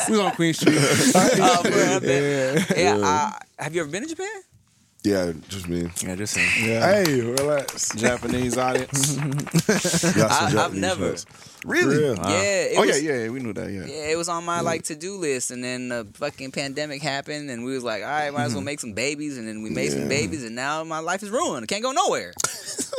we was on Queen Street. Oh, bro, I yeah. I, have you ever been to Japan? yeah, just me. yeah, just saying. Yeah. Hey, relax. Japanese audience. Got some I- I've Japanese never. friends. really? Real. Yeah. It Oh was, yeah, yeah, yeah, we knew that. Yeah. Yeah, it was on my like to do list, and then the fucking pandemic happened, and we was like, all right, might as well mm-hmm. make some babies, and then we made some babies, and now my life is ruined. I can't go nowhere.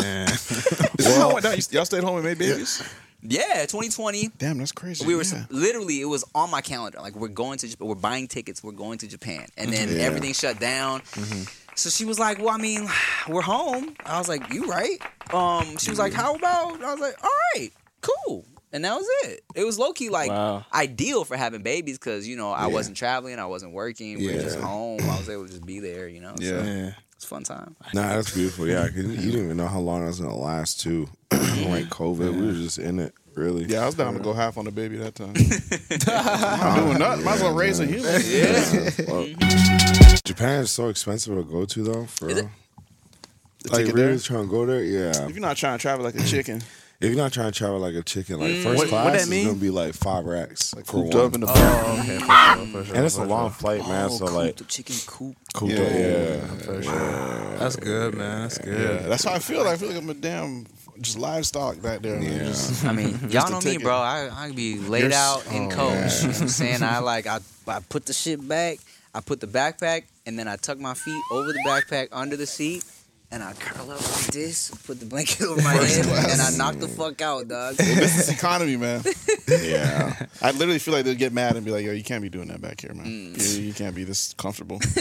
Well, y'all stayed home and made babies. Yeah, 2020. Damn, that's crazy. We were yeah. literally it was on my calendar. Like we're going to, Jap- we're buying tickets. We're going to Japan, and then Yeah. everything shut down. So she was like, "Well, I mean, we're home." I was like, "You right?" Um, she was like, "How about?" I was like, "All right, cool." And that was it. It was low key like Wow. ideal for having babies because you know I Yeah. wasn't traveling, I wasn't working. We were just home. I was able to just be there. You know. So Yeah. Yeah. It's a fun time. Nah, that's beautiful. Yeah, you didn't even know how long it was gonna last too. like COVID, we were just in it. Really. Yeah, I was down to go half on the baby that time. I'm doing nothing. Might as well raise a human. Yeah. Well, Japan is so expensive to go to though. For Is real. it? Like really trying to go there, yeah. If you're not trying to travel like a chicken, If you're not trying to travel like a chicken, like Mm. first What- class what that is mean? gonna be like five racks like for cooped one. up in the Oh, okay. For sure, for sure, and it's a for long sure. flight, man. Oh, so coop, like the chicken coop. cooped Yeah. up, yeah. For sure. That's good, man. That's good. Yeah, that's how I feel. I feel like I'm a damn just livestock back there. man. Yeah. Just- I mean, y'all a know me, ticket. bro. I I be laid You're s- out in oh, coach. yeah. You know what I'm saying? I like I I put the shit back. I put the backpack, and then I tuck my feet over the backpack under the seat, and I curl up like this, put the blanket over my head, and I knock the fuck out, dog. this is economy, man. yeah. I literally feel like they'd get mad and be like, "Yo, you can't be doing that back here, man. Mm. You, you can't be this comfortable."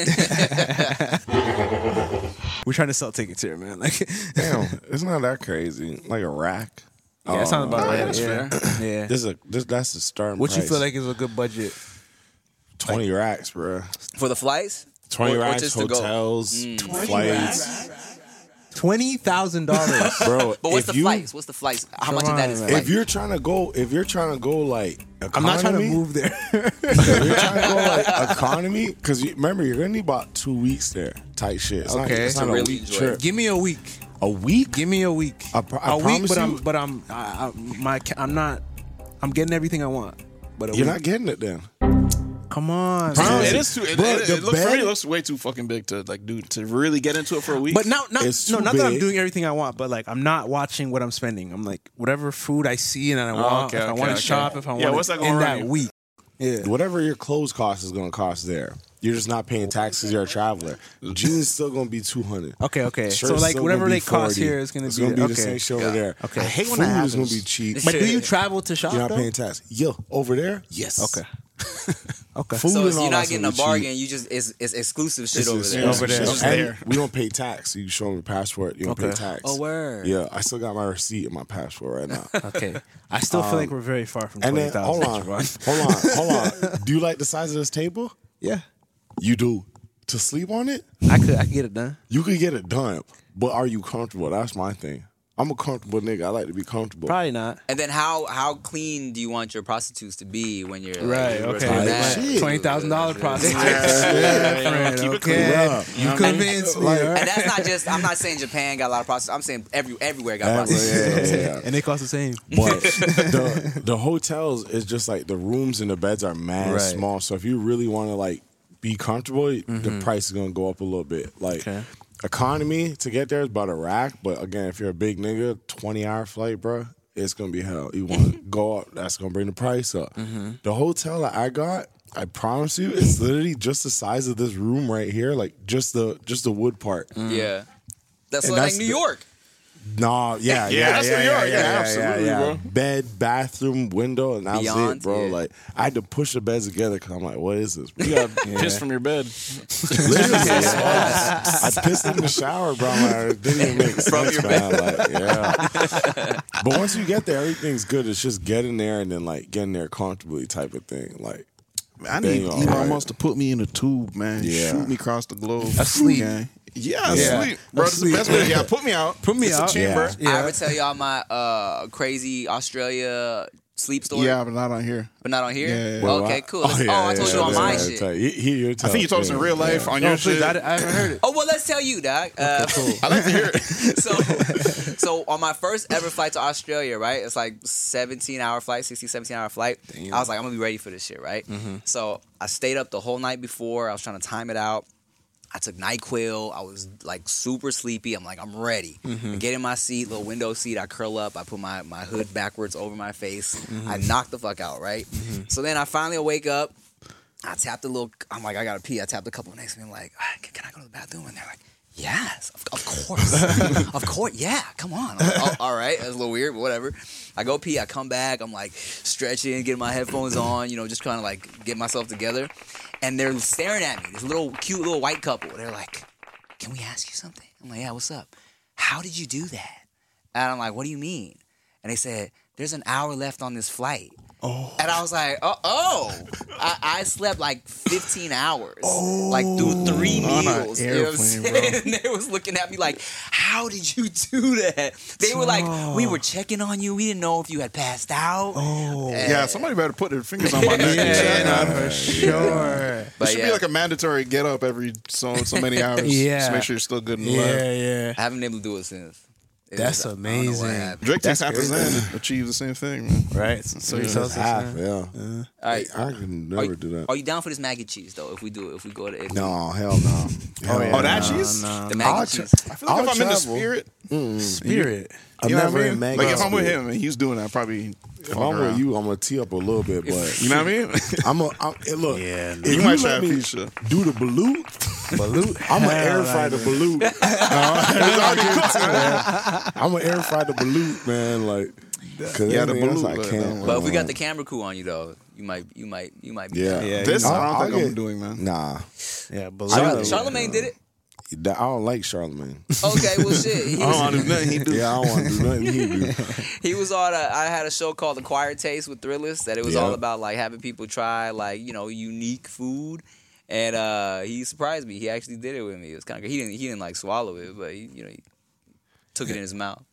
We're trying to sell tickets here, man. Like, Damn, it's not that crazy. Like a rack. yeah, that sounds about Oh, right. yeah, that's yeah. yeah. This is a this, that's the starting What you feel like is a good budget? Twenty racks, bro. For the flights, Twenty Or- or racks, just to go. hotels, Mm. flights, Twenty thousand dollars. bro. but what's if the you, flights? What's the flights? How much of that is on, flight? If you're trying to go, if you're trying to go like economy, I'm not trying to move there. if you're trying to go like economy, because you, remember you're gonna need about two weeks there. Tight shit. It's not, Okay. it's not a really week trip. Give me a week. A week? Give me a week. I pro- I a week, but you- I'm, but I'm, I, I, my, I'm not. I'm getting everything I want. But a You're week. not getting it then. Come on. Promise it is too. It, Bro, it, the it looks for me. It looks way too fucking big to like do to really get into it for a week. But not, not, It's no, too not that I'm doing everything I want, but like I'm not watching what I'm spending. I'm like whatever food I see and I oh, want. Oh, okay, if I want to okay. shop, if I Yeah, want what's that gonna in run that you? week. Yeah. Whatever your clothes cost is gonna cost there. You're just not paying taxes. You're a traveler. Jeans still gonna be two hundred. Okay, okay. so like whatever they be cost here is gonna it's be gonna be okay. the same shit over there. Okay. I hate when that is gonna be cheap. But do you travel to shop? You're not though? paying tax. Yo, over there, yes. Okay. okay. Food so and it's, all you're not getting a be cheap. bargain. You just it's, it's exclusive shit It's over just- there. Over there. just- Okay. and we don't pay tax. You show me your passport. You don't pay tax. Oh, word. Yeah, I still got my receipt and my passport right now. Okay. I still feel um, like we're very far from and twenty then hold on, hold on, hold on. Do you like the size of this table? Yeah. You do. To sleep on it, I could I could get it done. you could get it done. But are you comfortable? That's my thing. I'm a comfortable nigga. I like to be comfortable. Probably not. And then how how clean do you want your prostitutes to be when you're Right. Like, Okay. Like. Twenty thousand dollar process. Yeah, keep it okay. clean. You convinced me. all right? And that's not just. I'm not saying Japan got a lot of prostitutes. I'm saying every everywhere got prostitutes. yeah, yeah, yeah. And they cost the same. But the the hotels is just like the rooms and the beds are mad Right. small. So if you really want to like be comfortable, the mm-hmm. price is gonna go up a little bit. Like Okay. Economy to get there is about a rack, but again, if you're a big nigga, twenty hour flight, bro, it's gonna be hell. You want to go up, that's gonna bring the price up. Mm-hmm. The hotel that I got. I promise you, it's literally just the size of this room right here, like just the just the wood part. Yeah. That's And like that's New the- York. Nah, yeah, yeah, Yeah, that's yeah, New yeah, York. yeah, Yeah, yeah, absolutely, yeah, bro. Bed, bathroom, window, and that was Beyond, it, bro. yeah. Like I had to push the beds together because I'm like, what is this? Bro? You got piss from your bed. Literally, I pissed in the shower, bro. I'm like, it didn't even make sense, your man. Like, yeah. but once you get there, everything's good. It's just getting there and then like getting there comfortably, type of thing. Like, I need Bang, Elon alright. Musk to put me in a tube, man. Yeah. Shoot me across the globe. Asleep. Okay. Yeah, Yeah. asleep. Bro, that's the Asleep. best way. Yeah, put me out. Put me it's out. A chamber. Yeah. I would tell y'all my uh, crazy Australia sleep story? Yeah, but not on here. But not on here? Yeah, yeah, Well, okay, I- cool. Let's- Oh, yeah, I told yeah, you on my yeah, shit. tell. He, he, you're I think you told us in real life yeah. on No, your please, shit. I, I haven't heard it. Oh well, let's tell you, Doc. Uh, I like to hear it. so, so on my first ever flight to Australia, right? It's like 17 hour flight, 16, 17 hour flight. I was like, I'm gonna be ready for this shit, right? So I stayed up the whole night before. I was trying to time it out. I took NyQuil. I was like super sleepy. I'm like, I'm ready. I get in my seat, little window seat. I curl up. I put my, my hood backwards over my face. I knock the fuck out, right? So then I finally wake up. I tapped a little. I'm like, I gotta pee. I tapped a couple next to me. I'm like, "Ah, can, can I go to the bathroom? And they're like, Yes, of, of course, of course, yeah. Come on. Like, "Oh, all right, that's a little weird, but whatever. I go pee. I come back. I'm like stretching, getting my headphones on. You know, just kind of like get myself together. And they're staring at me. This little cute little white couple. They're like, "Can we ask you something?" I'm like, "Yeah, what's up? How did you do that?" And I'm like, "What do you mean?" And they said, "There's an hour left on this flight." Oh. And I was like, oh, oh. I, I slept like 15 hours, like through oh. three On a meals. You know what I'm airplane, saying? bro. And they was looking at me like, how did you do that? They were like, we were checking on you. We didn't know if you had passed out. Oh. Yeah, somebody better put their fingers on my neck. and check. Yeah, for sure. It should yeah, be like a mandatory get up every so so many hours. Yeah. Just make sure you're still good and the Yeah, lab. yeah. I haven't been able to do it since. It That's was- I don't know what amazing. Drake takes That's half his crazy. end to achieve the same thing, man. Right. So you tell us Half, that. yeah. All right. I can never you, do that. are you down for this mac and cheese though? If we do it, if we go to if No, hell no. Oh, hell yeah. Oh, that no. cheese? the mac I'll and tr- cheese. I feel like I'll if I'm in the travel. spirit, mm. Spirit. I'm you know never what I in mean? Mag Like if I'm with him and he's doing that, probably. If I'm with you, I'm gonna tee up a little bit, but You know what I mean? I'm a I'm, eh, look. Yeah, if You might let try a me piece of- do the balut. Balut. I'm gonna air fry the like- balut. I'm gonna air fry the balut, man. Like, cause Yeah, the anything else balut, I can't. But if we got uh, the camera crew on you though, you might, you might, you might be. yeah. Yeah, This you I don't I'll think I'm get- doing, man. Nah, Yeah, balut. Charlemagne did it. That- I don't like Charlemagne. Okay, well, shit. He I don't was, want to do nothing. He do. yeah, I don't want to do nothing he do. he was on. A, I had a show called The Acquired Taste with Thrillist that it was Yeah. all about like having people try like you know unique food, and uh he surprised me. He actually did it with me. It was kind of he didn't he didn't like swallow it, but he, you know he took it in his mouth.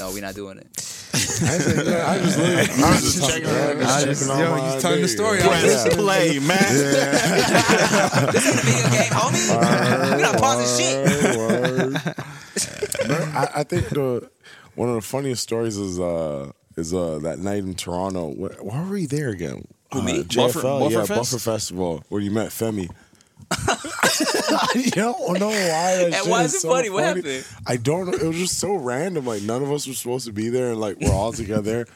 No, we're not doing it. I, said, yeah, I just, literally- I was just checking. I just- yo, he's telling the story. I Press was- play, man. This ain't a video game, homie. We're not pausing shit. Word, word. I, I think the one of the funniest stories is uh is uh that night in Toronto. Where, why were we there again? Who, me? Uh, JFL, Buffer- Buffer yeah, Fest? Buffer Festival, where you met Femi. I don't know why that And why is it so funny? What happened? I don't know. It was just so random. Like none of us were supposed to be there, and like we're all together.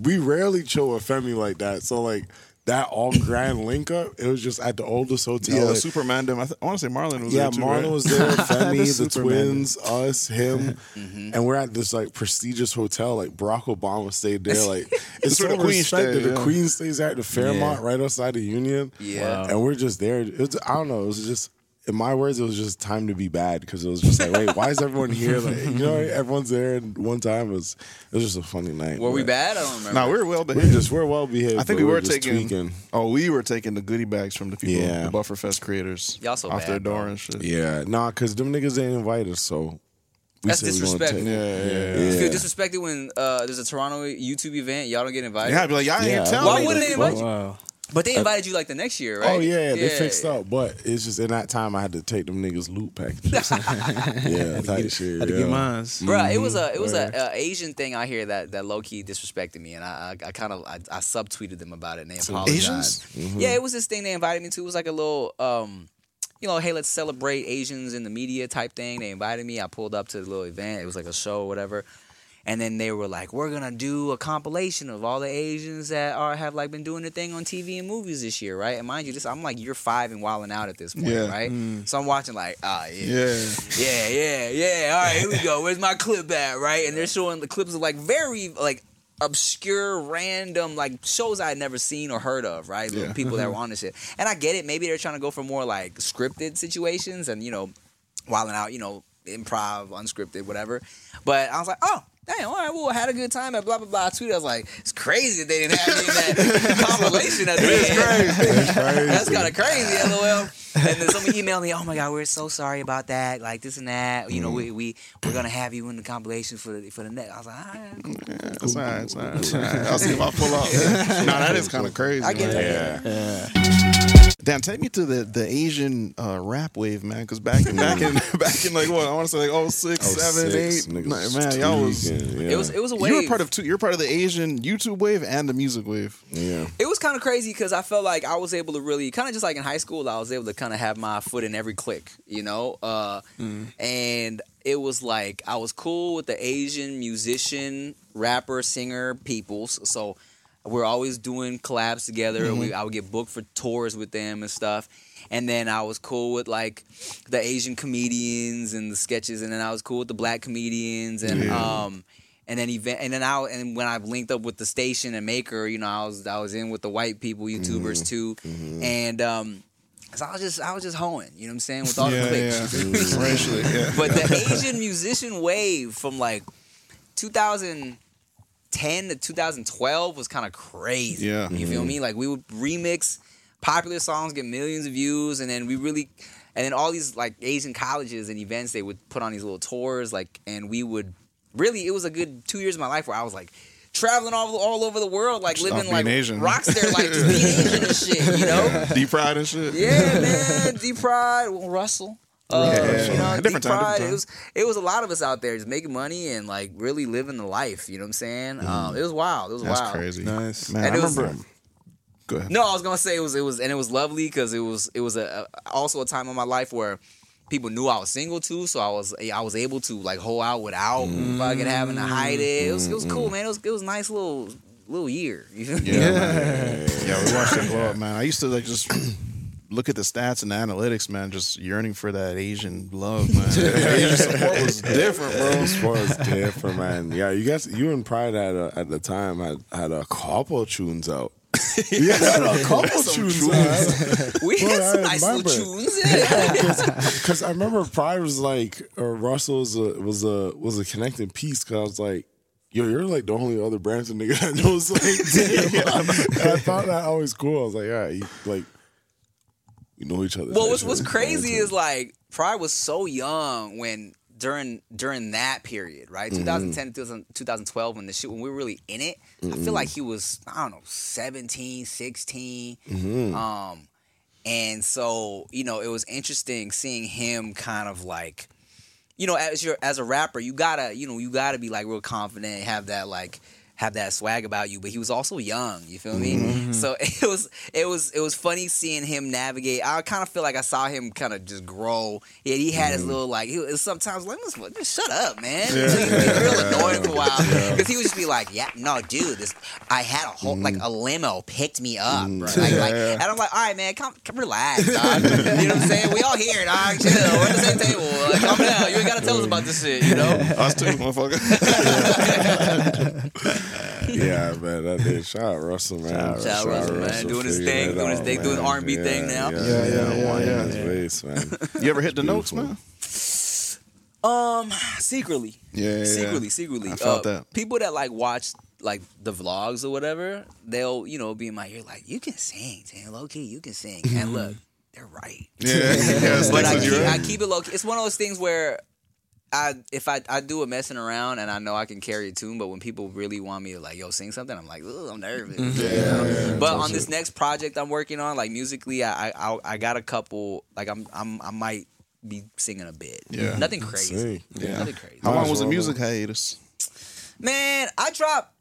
We rarely chill with Femi like that. So like that all grand link up. It was just at the oldest hotel. Yeah, Like, Superman. Them. I, th- I want to say Marlon was yeah, there too. Marlon right? was there, Femi, the, Superman. twins, us, him, Mm-hmm. and we're at this like prestigious hotel. Like Barack Obama stayed there. Like it's That's where so the Queen respected. stayed, The. Queen stays at the Fairmont, right outside the Union. Yeah. and we're just there. It was, I don't know. It was just. In my words, it was just time to be bad because it was just like, wait, why is everyone here? Like, you know, everyone's there. And one time it was, it was just a funny night. Were we bad? I don't remember. No, we were well We behaved. just we're well behaved. I think we were just taking. tweaking. Oh, we were taking the goodie bags from the people, Yeah. the Bufferfest creators, Y'all so off bad, their door bro. and shit. Yeah, nah, because them niggas didn't invite us, so we That's we gonna disrespectful. take- Yeah, yeah, You Yeah. feel disrespected when uh, there's a Toronto YouTube event, y'all don't get invited. Yeah, I'd be like, y'all Yeah, ain't tell Why me. wouldn't they invite you? Wow. But they invited you like the next year, right? Oh yeah, they fixed up, but it's just in that time I had to take them niggas loot packages. yeah, type shit. Had to yeah. get mine. Bro, it was a it was Word. a, a Asian thing out here that, that low key disrespected me, and I I, I kind of I, I subtweeted them about it, and they apologized. Asians? Mm-hmm. Yeah, it was this thing they invited me to. It was like a little um, you know, hey, let's celebrate Asians in the media type thing. They invited me. I pulled up to the little event. It was like a show or whatever. And then they were like, "We're gonna do a compilation of all the Asians that are have like been doing their thing on TV and movies this year, right?" And mind you, this I'm like year five and wilding out at this point, Yeah. right? So I'm watching like, ah, yeah, Yeah. yeah, yeah, yeah. All right, here we go. Where's my clip at? Right, and they're showing the clips of like very like obscure, random like shows I had never seen or heard of. Right, Yeah. people that were on this shit. And I get it. Maybe they're trying to go for more like scripted situations and you know, wilding out. You know, improv, unscripted, whatever. But I was like, oh. Damn, all right, well, I had a good time at blah blah blah. I tweeted, I was like, it's crazy that they didn't have me in that compilation at the end. That's kind of crazy, lol. And then somebody emailed me, oh my god, we're so sorry about that, like this and that. You know, we we we're gonna have you in the compilation for the for the next. I was like, all right, cool. That's all right. That's all right. That's all right. I'll see if I pull up. no, that is kind of crazy. I get man. it. Dan, take me to the, the Asian uh, rap wave, man. Because back in back in back in like what I want to say like oh six, seven, 06, eight, niggas man, y'all was. yeah. It was it was a wave. You wave. were part of two. You're part of the Asian YouTube wave and the music wave. Yeah. it was kind of crazy because I felt like I was able to really kind of just like in high school, I was able to kind of have my foot in every click, you know. Uh, And it was like I was cool with the Asian musician, rapper, singer peoples. So we're always doing collabs together. We, I would get booked for tours with them and stuff. And then I was cool with like the Asian comedians and the sketches, and then I was cool with the black comedians and um and then event and then I and when I linked up with the station and Maker, you know, I was I was in with the white people YouTubers too, and um. So I was just I was just hoeing, you know what I'm saying, with all the clicks. Racially, yeah. But the Asian musician wave from like 2010 to 2012 was kind of crazy. Yeah. You feel mm-hmm. me? Like we would remix popular songs, get millions of views, and then we really and then all these like Asian colleges and events they would put on these little tours, like and we would really it was a good two years of my life where I was like traveling all, all over the world, like Stop living like Asian. rockstar, like just being Asian and shit, you know? Deep pride and shit. Yeah, man. D Pride, well, Russell. Uh, Yeah. you know, Different time, Pride. different It was it was a lot of us out there just making money and like really living the life. You know what I'm saying? Um, it was wild. It was Mm. That's wild. crazy. Nice. Man, And I it was- remember. Go ahead. No, I was gonna say it was it was and it was lovely because it was it was a, a also a time in my life where people knew I was single too, so I was I was able to like hold out without mm. fucking having to hide it. It was it was cool, mm-hmm. man. It was it was a nice little little year. You feel? Yeah, yeah, we watched it blow up, man. I used to like just look at the stats and the analytics, man. Just yearning for that Asian love, man. Asian support was different, bro. Sport was different, man. Yeah, you guys, you and Pride at a, at the time had had a couple tunes out. You guys had a couple tunes out. We had Bro, some I nice little remember. tunes. Yeah. Because I remember Pride was like, or Russell was a was a was a connecting piece. Because I was like, yo, you're like the only other Brampton nigga that knows like. damn. And I thought that always cool. I was like, yeah, you, like we know each other. Well, what's what's crazy is like Pride was so young when during during that period, right? Mm-hmm. 2010 to 2000 2012 when the shit when we were really in it, I Mm-hmm. feel like he was I don't know 17, 16. Mm-hmm. Um and so, you know, it was interesting seeing him kind of like you know, as your as a rapper, you gotta, you know, you gotta be like real confident, have that like have that swag about you. But he was also young, you feel me? Mm-hmm. So it was it was it was funny seeing him navigate. I kind of feel like I saw him kind of just grow. Yeah, he had his mm-hmm. little like he was sometimes like just, shut up, man. Was real annoying for a while because he would just be like, yeah, no, dude, this I had a whole like mm-hmm. a limo picked me up, mm. bro. Like, like, and I'm like, all right, man, come, come relax, dog. you know what I'm saying? We all here, dog. Chill. We're at the same table. Like, calm down. You ain't gotta tell us about this shit, you know? Us too, motherfucker. yeah, man, that did. Shout out Russell, man. Shout out Russell, man. Doing his thing, doing his thing, doing man. R&B thing now. Yeah, Yeah, yeah, yeah, yeah. yeah, yeah. his waist, man. You ever hit the notes, man? Um, secretly. Yeah, yeah, secretly, yeah. secretly. I felt Uh, that. People that like watch like the vlogs or whatever, they'll you know be in my ear like, you can sing, Tim, low key, you can sing, and look, they're right. Yeah, yeah. but I keep, you, I keep it low. key. It's one of those things where. I if I, I do it messing around and I know I can carry a tune, but when people really want me to like yo sing something, I'm like, Ugh, I'm nervous. Mm-hmm. but on this next project I'm working on, like musically, I I, I got a couple like I'm I'm I might be singing a bit. Yeah. nothing crazy. Yeah. Nothing crazy. How long was the music hiatus? Man, I drop.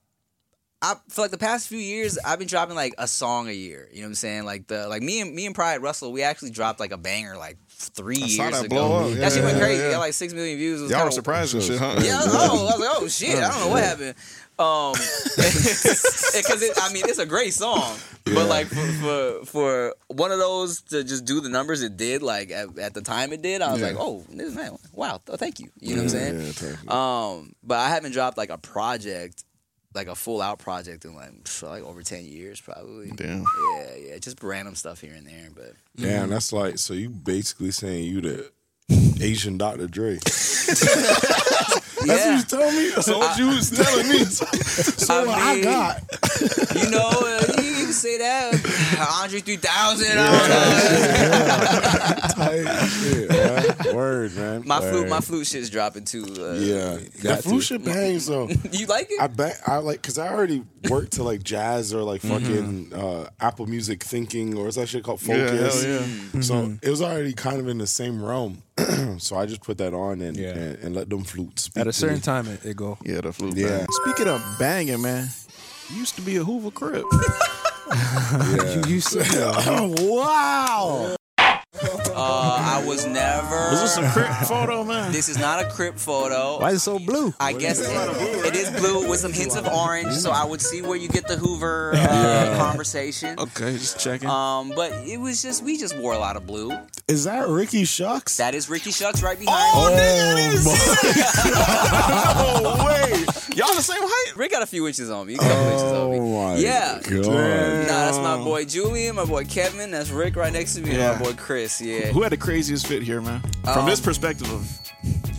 I for like the past few years, I've been dropping like a song a year. You know what I'm saying? Like the like me and me and Pride Russell, we actually dropped like a banger like three I years that ago. Yeah, that shit went crazy. yeah. Got like six million views. Was Y'all were surprised and shit, huh? Yeah, oh, I was like, oh shit, I don't know what happened. Um, because I mean, it's a great song, but like for, for for one of those to just do the numbers it did, like at, at the time it did, I was Yeah. like, oh, this man, wow, th- thank you. You know what I'm saying? Yeah. Um, but I haven't dropped like a project, like a full out project in like pff, like over ten years probably. Damn. Yeah, yeah, just random stuff here and there. But Damn, that's like so. You basically saying you the Asian Dr. Dre. Yeah. That's what you told me. So what you was telling me. So I what I got. You know, uh, you say that. Andre 3000. I don't know. Tight shit, man. Word, man. My flute, my flute shit's dropping too. Uh, Yeah, got that flute to. shit bangs though. You like it? I bet I like because I already worked to like jazz or like fucking Mm-hmm. uh, Apple Music Thinking or is that shit called Yeah, Focus? hell yeah. Mm-hmm. So it was already kind of in the same realm. so I just put that on and Yeah. and, and let them flutes. At a certain me. time, it, it go. Yeah, the flute. Yeah. bang. Speaking of banging, man, used to be a Hoover Crip. Yeah. You used to. wow! Uh, I was never. Was this a Crip photo, man? This is not a crip photo. Why is it so blue? I guess it, it is blue with some hints of orange, so I would see where you get the Hoover uh, conversation. Okay, just checking. Um, but it was just we just wore a lot of blue. Is that Ricky Shucks? That is Ricky Shucks right behind oh, me. nigga, it is. no way. Y'all the same height? Rick got a few inches on me. A couple inches on me. Oh my Yeah. god! Nah, that's my boy Julian, my boy Kevin. That's Rick right next to me. Yeah. And my boy Chris. Yeah. Who had the craziest fit here, man? From Um, this perspective of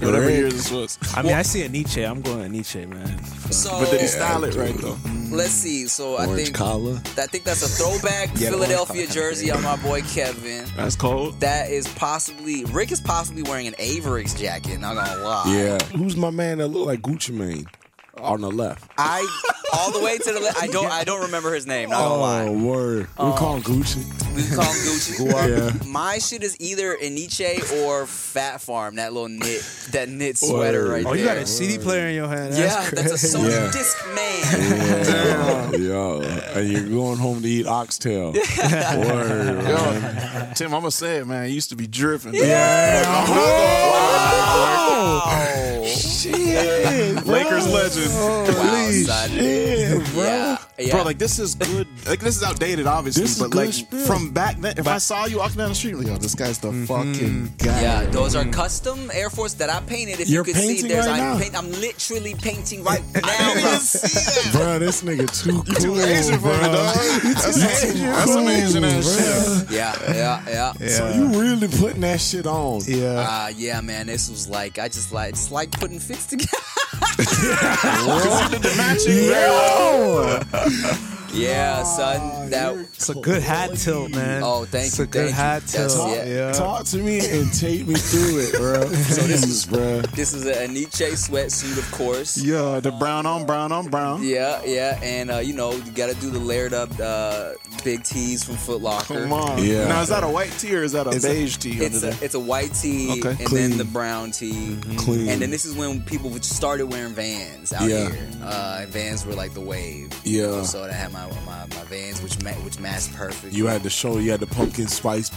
whatever Rick. year this was. I mean, I see a Enyce. I'm going to Enyce, man. So But did he style it right though? let's see. So I think collar. I think that's a throwback Yeah, Philadelphia jersey on my boy Kevin. That's cold. That is possibly Rick is possibly wearing an Avirex jacket. Not gonna lie. Yeah. Who's my man that look like Gucci Mane on the left? I all the way to the left. I don't. I don't remember his name. Not gonna oh, lie. Oh word! We um, call him Gucci. We call him Gucci. Yeah. My shit is either Enyce or Phat Farm. That little knit, that knit sweater right there. Oh, there. you got a CD player in your hand. That's yeah, that's a crazy. Sony Yeah. disc man. Yo, and you're going home to eat oxtail. Word. Yo. Tim, I'm gonna say it, man. It used to be dripping. Shit, Lakers legend. Wow, son. Shit, bro. Yeah, yeah. Bro, like this is good. Like this is outdated, obviously, This but like shit. from back then, if I saw you walking down the street, like, yo, this guy's the fucking guy. yeah, those are custom Air Force that I painted. If You're you could see, painting there's right I'm, now? paint, I'm literally painting right now. bro. Bro, this nigga too cool, too Asian for bro. me, dog. That's, Asian. That's some Asian ass shit. yeah, yeah, yeah. So you really putting that shit on? Yeah. Uh, yeah, man. This was like I just like it's like putting fits together. Yo, yeah, son. That It's a good hat tilt, man. Oh, thank it's you, a good you. hat tilt. yeah. Yeah. talk to me and take me through it, bro. So this is, bro. this is a Enyce sweatsuit, of course. Yeah, the brown on brown on brown. Yeah, yeah, and uh, you know you got to do the layered up uh, big tees from Foot Locker. Come on. Yeah. Now is that a white tee or is that a It's a- beige tee under It's a, it's a white tee Okay. and Clean. then the brown tee. Clean. And then this is when people started wearing Vans out Yeah. here. Uh, Vans were like the wave. Yeah. So I had my my, my Vans, which ma- which matched perfect. You had the show you had the pumpkin spice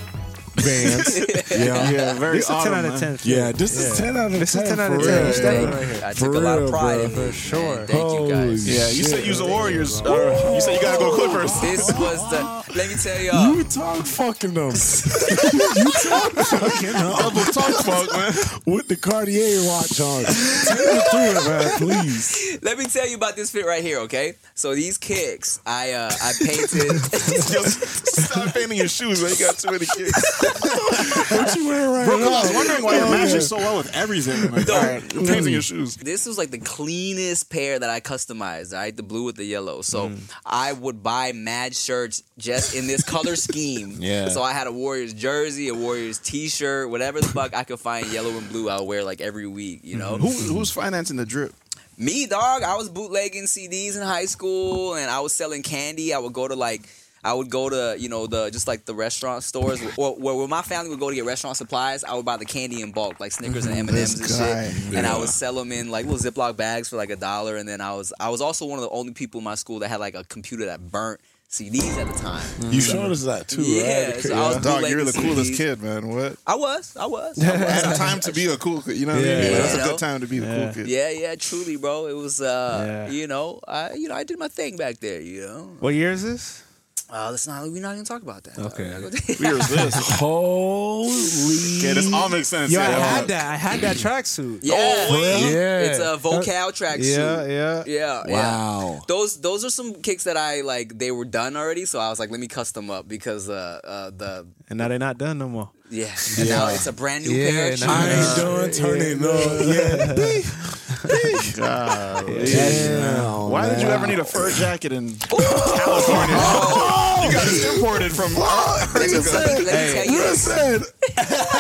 Vans. yeah. yeah, very This is a 10 out of 10. fit. Yeah, this is 10 out of 10. This is 10 out of 10. real. Step Yeah. right here. I For took a lot of real, pride bro. in For sure. man. Thank you guys. Yeah, you said you was the Warriors. Uh, you said you gotta go Clippers. This was the. Let me tell y'all. You talk fucking them. you talk fucking them. Double talk, fuck, man. With the Cartier watch on. Take me through it, man, please. Let me tell you about this fit right here, okay? So these kicks, I uh, I painted. Yo, stop painting your shoes, man. You got too many kicks. What you wearing right Bro, 'cause now? I was wondering why you're Oh, matching so well with everything. Like, all right, you're painting your shoes. this was like the cleanest pair that I customized, all right? The blue with the yellow. So mm. I would buy mad shirts just in this color scheme. Yeah. So I had a Warriors jersey, a Warriors t-shirt, whatever the fuck I could find yellow and blue, I'll wear like every week, you know? Mm-hmm. Who, who's financing the drip? Me, dog. I was bootlegging CDs in high school, and I was selling candy. I would go to like, I would go to you know the just like the restaurant stores, or where, where my family would go to get restaurant supplies. I would buy the candy in bulk, like Snickers and M and M's and This guy. shit, and I would sell them in like little Ziploc bags for like a dollar. And then I was I was also one of the only people in my school that had like a computer that burnt CDs at the time. You showed us that too, Yeah, right? so I was Dog, you're the bootlegging coolest CDs. kid, man. What? I was, I was. I was. At a time to be a cool kid. You know what I mean? Yeah. That's a good time to be the cool kid. Yeah, yeah, truly, bro. It was, uh, Yeah. you know, I, you know, I did my thing back there. You know, What year is this? Uh, let's not. We're not gonna talk about that. Okay. Here's this. Holy. Okay, this all makes sense. Yo, I yeah. had that. I had that tracksuit. Yeah, Yeah. it's a vocal tracksuit. Yeah, yeah. Yeah, yeah. Wow. Those those are some kicks that I like. They were done already, so I was like, let me custom up because uh, uh the And now they're not done no more. Yeah, and now it's a brand new Yeah, pair of now- I shoes. ain't done turning up. Yeah. Damn, Why did you ever need a fur jacket in California? Oh. you got this imported from. Let me, let me tell you this. Listen.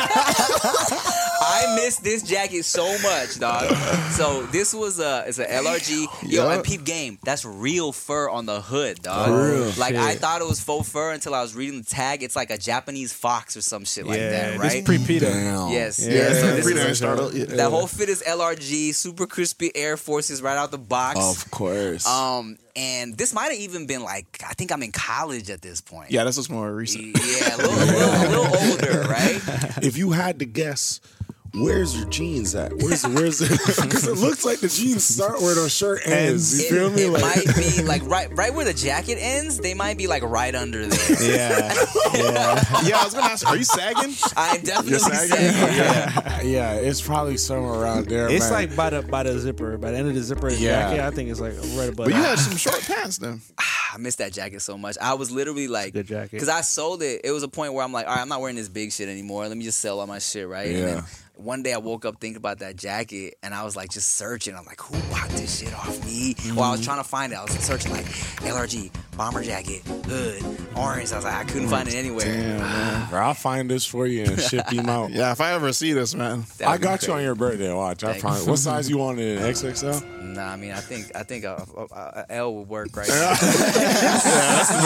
I miss this jacket so much, dog. So this was a it's a LRG. Yo, and peep game. That's real fur on the hood, dog. real? Like I thought it was faux fur until I was reading the tag. It's like a Japanese fox or some shit like that, right? this pre-PETA. Damn. yes, Yeah. yes. So this Freedom is ain't started. Yeah. that whole fit is LRG, super crispy Air Forces right out the box. Of course. Um, and this might have even been like I think I'm in college at this point. Yeah, that's was more recent. Yeah, a little, a little, a little older, right? if you had to guess, where's your jeans at? Where's where's it? Because it looks like the jeans start where the shirt ends. You It, feel me? it Like, might be like right, right where the jacket ends. They might be like right under there. Yeah. Yeah, yeah I was gonna ask. Are you sagging? I definitely You're said, sagging? yeah. yeah, it's probably somewhere around there. It's man. like by the by the zipper, by the end of the zipper of the Yeah. jacket. I think it's like right above. But you had some short pants then. Ah, I miss that jacket so much. I was literally like, Good jacket. because I sold it. It was a point where I'm like, all right, I'm not wearing this big shit anymore. Let me just sell all my shit, right? And Yeah. Then one day I woke up thinking about that jacket, and I was like, just searching. I'm like, who bought this shit off me? Well, I was mm-hmm. trying to find it. I was searching like LRG bomber jacket, hood, orange. I was like, I couldn't find it anywhere. Damn, man. Bro, I'll find this for you and ship him out. Yeah, if I ever see this, man. That'd I got you on your birthday. Watch, I Thank find. What size you want it in? XXL. Nah, I mean, I think I think a, a, a L would work right now. I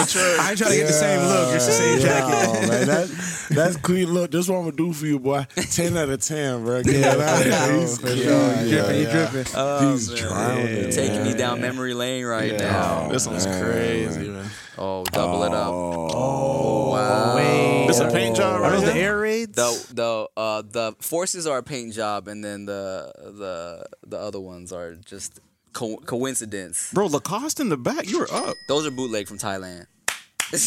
ain't trying to get the same look. It's the same jacket. Oh, man, that, that's clean. Look, this one I'm gonna do for you, boy. Ten out of ten, bro. Get that out of here. He's- For yeah, dripping, you yeah. dripping. He's drowning. Taking me down memory lane right now. This one's man. crazy, man. Oh, double it up. Oh, wow. Wait. This a paint job Are those the air raids? The the uh the forces are a paint job, and then the the the other ones are just co- coincidence. Bro, Lacoste in the back. You were up. Those are bootleg from Thailand.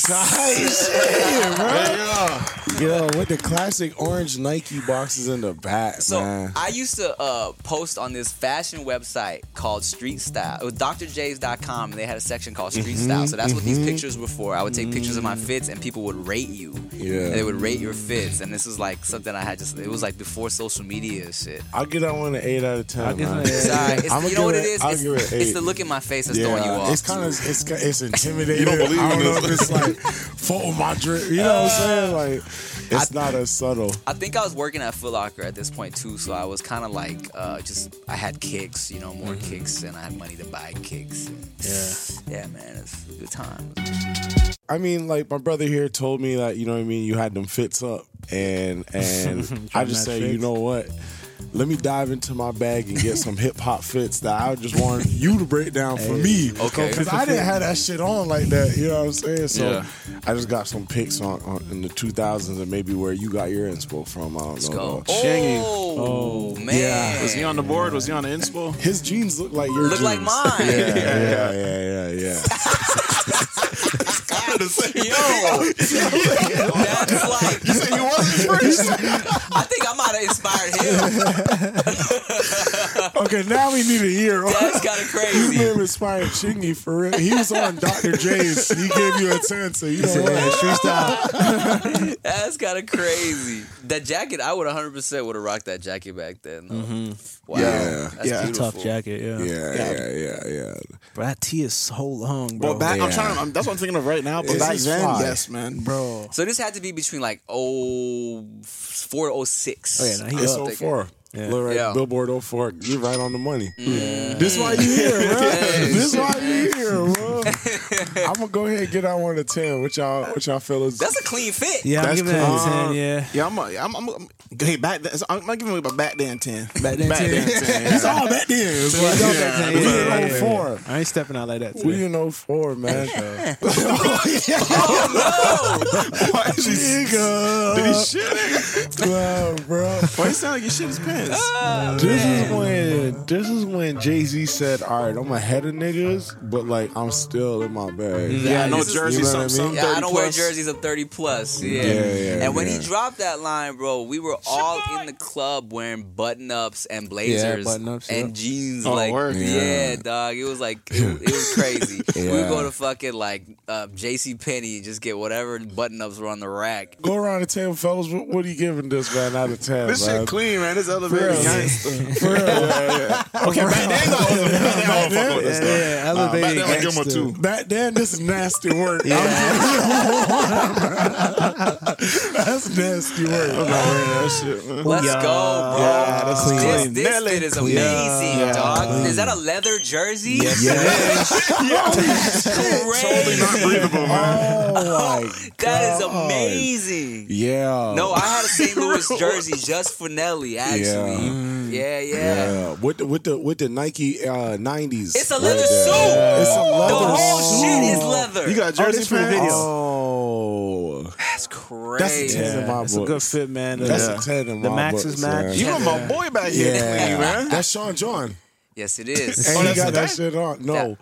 Yo, with the classic orange Nike boxes in the back, So man. I used to uh, post on this fashion website called Street Style. It was drjays.com and they had a section called Street Mm-hmm, Style. So that's what these pictures were for. I would take pictures of my fits and people would rate you. Yeah. And they would rate your fits. And this was like something I had just, it was like before social media and shit. I'll get that one an eight out of 10 I'll give man. it an It's all right. I'ma you know what it it- is? I'll It's, give it an it's the look in my face that's throwing you off. It's kind of it's it's intimidating. You don't believe I in this. Like photo my drip. You know what I'm saying? Like it's not as subtle. I think I was working at Foot Locker at this point too, so I was kind of like uh, just I had kicks, you know, more kicks, and I had money to buy kicks. And, yeah, yeah, man, it's a good time. I mean, like my brother here told me that you know what I mean. You had them fits up, and and I just say, you know what? Let me dive into my bag and get some hip hop fits that I just want you to break down for me. Okay. because I didn't have that shit on like that. You know what I'm saying? So Yeah. I just got some pics on, on in the 2000s and maybe where you got your inspo from. I don't Let's know. go. though. Chingy. Oh, oh, man, Was he on the board? Was he on the inspo? His jeans look like your Look like jeans. mine. Yeah, yeah, yeah, yeah, yeah. Yo, that's like. You said he wasn't first. I think I might have inspired him. Okay, now we need a year. That's kind of You crazy. may have inspired Chingy for real. He was on Dr. J's. He gave you a 10, so you know what? Street style. That's kind of crazy. That jacket, I would 100 percent would have rocked that jacket back then. though. Mm-hmm. Wow, Yeah. that's Yeah. beautiful. Tough jacket, yeah. Yeah, yeah, yeah, yeah. Bro, that tee is so long, bro. Well, back, I'm Yeah. trying. To, I'm, that's what I'm thinking of right now. But This back is then, fly. yes, man. bro. So this had to be between like oh four to oh six. Oh, yeah, no, he It's up. 04. Yeah. Look right, Yeah. Billboard 04. You're right on the money. This why you here, bro. this why you here, bro. I'm gonna go ahead and get out one to ten. What y'all, what y'all fellas? That's a clean fit. Yeah, I'm That's giving that cool. a 10, yeah. Yeah, I'm. A, I'm, I'm, I'm gonna, hey, back then. I'm, I'm giving him a back then ten. Back then 10. ten. It's all back then. It's like, Yeah, yeah, yeah, we oh yeah, in yeah. 04. I ain't stepping out like that We today. in 04, man. Oh no! Why is he? Nigga. Did he shit? Wow, bro. Why you sound like you shit his pants? This is when when this is when Jay Z said, "All right, I'm ahead of niggas, but like I'm still in my bag." Yeah, no this is- jersey, you know some, what I mean? 30 Yeah, I don't wear plus. jerseys of 30 plus. Yeah. Yeah, yeah, and when yeah. he dropped that line, bro, we were all in the club wearing button ups and blazers button-ups, and yeah. jeans. Oh, like, word. yeah. Yeah. dog. It was like, it, it was crazy. We would Yeah. go to fucking like uh, J.C. Penney and just get whatever button ups were on the rack. Go around the table, fellas. What, what are you giving this man out of ten? This man? shit clean, man. This For elevator real. gangster. For real. Okay, back then, back then, I don't fuck with this Yeah, stuff. yeah, back then, I give him a two. Back then, this is nasty work. Yeah. That's nasty work. I'm not wearing that shit, man. Let's Yeah. go, bro. Yeah, that's this clean. this Nelly. fit is Clean. amazing, Yeah. dog. Is that a leather jersey? Yes, Totally not breathable, man. Oh my That is God. amazing. Yeah. No, I had a St. Louis jersey just for Nelly, actually. Yeah, yeah. Yeah, with the with the with the Nike uh, 90s. It's a leather there. suit. It's a leather The whole suit. shit is oh. leather. You got oh, jersey this for the pants? video. Oh, That's that's a crazy. ten in my It's a book. good fit, man. That's Yeah. a ten in The my Max's books, match. man. You got my boy back here, Yeah, man. that's Sean John, Yes, it is. and Oh, he got that that? shit on. No, That-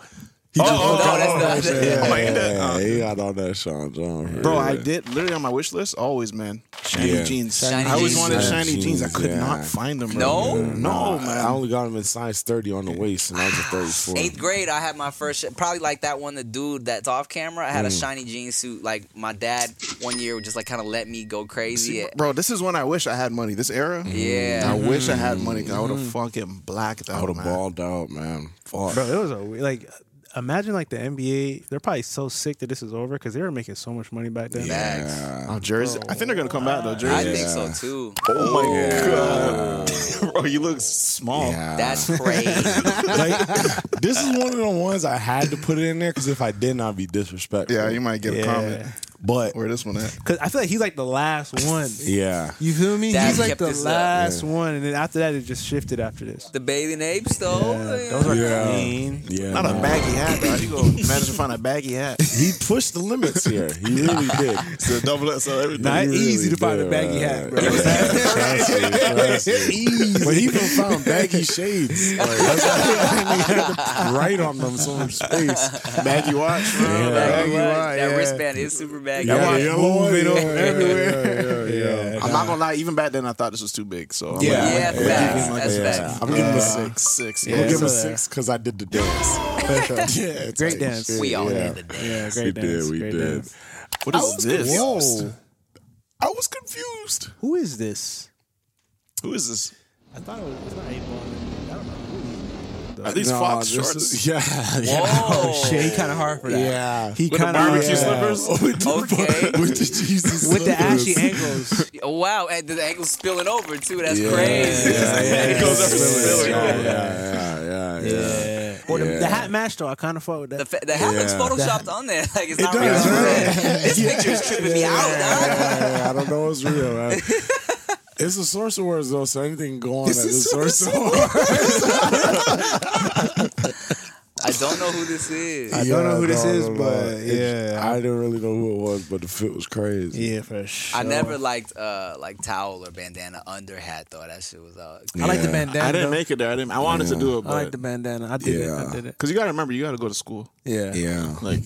he Oh, just oh, put that on. that's the- Yeah, I'm yeah, uh, he got on that Sean John. Bro, Yeah. I did literally on my wish list. Always, man. Shiny Yeah. jeans. Shiny I always jeans. wanted Shiny shiny jeans. I could yeah. not find them. No? bro. no, man. I only got them in size 30 on the waist, and I was a 34. Eighth grade, I had my first, probably like that one, the dude that's off camera. I had a Mm. shiny jean suit. Like my dad one year would just like kind of let me go crazy. See, bro, this is when I wish I had money. This era, Yeah. I wish I had money because I would have fucking blacked out. I would have balled out, man. Fuck. Bro, it was a like. Imagine like the NBA. They're probably so sick that this is over because they were making so much money back then. Facts. Oh, Jersey. I think they're gonna come back though. Jersey. I think so too. Oh my god, bro, you look small. Yeah. That's crazy. like this is one of the ones I had to put it in there because if I didn't, I'd be disrespectful. Yeah, you might get a comment. But Where this one at? Because I feel like he's like the last one. yeah, You feel me? Dad he's like the this up. last one, and then after that, it just shifted after this. the bathing apes, though. Yeah, those are Yeah. clean. yeah. Not a baggy hat, though. You go manage to find a baggy hat. He pushed the limits here. He really did. So a double XL everything. Not He easy to find a baggy man. hat, bro. Trust me, trust me. Easy. But he even found baggy shades. Like, that's why he had to write on them so space. baggy watch, bro. Yeah. Baggy Baggy watch. watch, That yeah. wristband is super baggy. That watch the yellow one, moving yeah, yeah, everywhere. Yeah, yeah, yeah. I'm not gonna lie. Even back then, I thought this was too big. So I'm Yeah. like, Yeah, I'm gonna facts. give him like That's a- facts. I'm giving him a six. Six. I'm Yeah. gonna give him a uh, six because I did the dance. yeah, it's Great like, dance. shit, We all yeah. did the dance. Yeah, great We dance. did, we great did. dance. What I is was this? confused. I was confused. Who is this? Who is this? I thought it was it's not eight ball. I don't know who he is. Are these No, Fox shorts? is- yeah, yeah. Oh shit, he kind of hard for that. Yeah. he With kind of barbecue yeah. slippers? Oh, with the, Okay. with the Jesus with the slippers. ashy ankles. Oh, wow, and the ankle's spilling over too. That's Yeah, crazy. Yeah, yeah, It goes yeah, spilling. yeah, yeah, yeah, yeah, Yeah. Or the, Yeah. the hat match though, I kind of fuck with that. The, fa- the hat looks Yeah. photoshopped on there. Like it's not does, real. right? This picture is tripping me out. dog. Yeah, I don't know what's real, man. It's a source of words though, so anything can go on at the source of I don't know who this is. I don't know who this is, no, no. but yeah. I didn't really know who it was, but the fit was crazy. yeah, for sure. I never liked uh like towel or bandana under hat though. That shit was uh. I like the bandana. I didn't make it there. I didn't. I wanted to do it, I like the bandana. I did it. I did it. because you got to remember, you got to go to school. Yeah. Yeah. Like,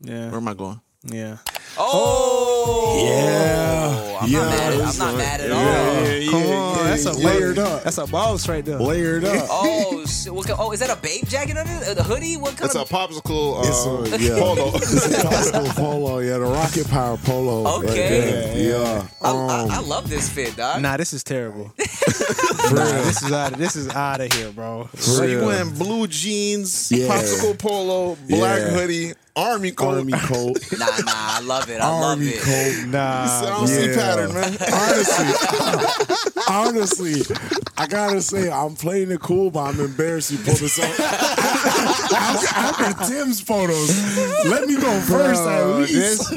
Yeah. where am I going? Yeah. Oh Yeah. I'm Yeah, not mad. At, it's I'm not mad at yeah, all. yeah, Come yeah, on, yeah, that's a layered up. That's a boss right there. layered up. Oh shit! What, kind- oh, is that a BAPE jacket under it? Uh, The hoodie? What kind It's a of? popsicle It's uh, a, yeah. polo. It's a Costco polo. Yeah, the Rocket Power polo. Okay. there. yeah. I, Um, I, I love this fit, dog. Nah, this is terrible. nah, this is out. Of, this is out of here, bro. So you real. wearing blue jeans, Yeah. popsicle polo, black Yeah. hoodie, army coat. Army coat. Nah, nah, I love it. I love Army it. coat. Nah, I don't see Yeah. pattern, man. Honestly, honestly, I gotta say I'm playing it cool, but I'm embarrassed you pulled this up. after, after Tim's photos, let me go first at least,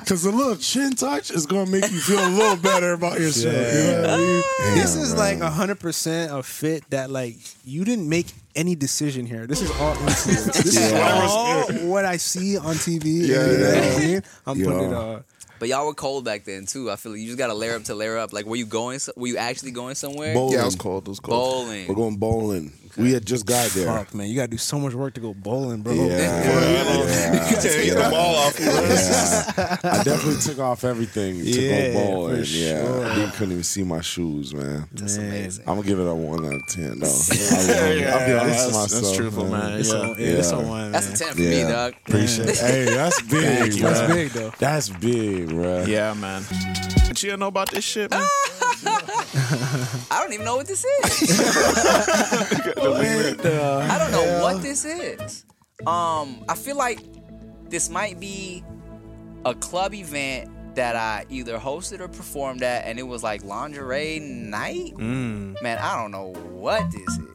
because a little chin touch is gonna make you feel a little better about yourself. You know what I mean? this is like hundred percent a fit that like you didn't make any decision here. This is all influence. This Yeah. is all what I see on TV. Yeah, you know what I mean? I'm putting it Yeah. On. But y'all were cold back then too. I feel like you just got to layer up to layer up. Like, were you going? Were you actually going somewhere? Bowling. Yeah, it was cold. It was cold. Bowling. We're going bowling. We had just got there. Fuck, man, you gotta do so much work to go bowling, bro. Yeah, yeah, Take the ball off. yeah. I definitely took off everything to Yeah, go bowling. for Yeah, sure. I couldn't even see my shoes, man. That's amazing. I'm gonna give it a one out of ten. though. I'll, be- I'll be honest that's, to myself. that's truthful, man. It's Yeah. on, yeah. it's Yeah. on one, That's man. a ten for me, Yeah. dog. Appreciate it. Hey, that's big. Thank. That's big, though. That's big, bro. Yeah, man. Did you don't know about this shit, man? I don't even know what this is. I don't know what this is. Um, I feel like this might be a club event that I either hosted or performed at, and it was like lingerie night. Mm. Man, I don't know what this is.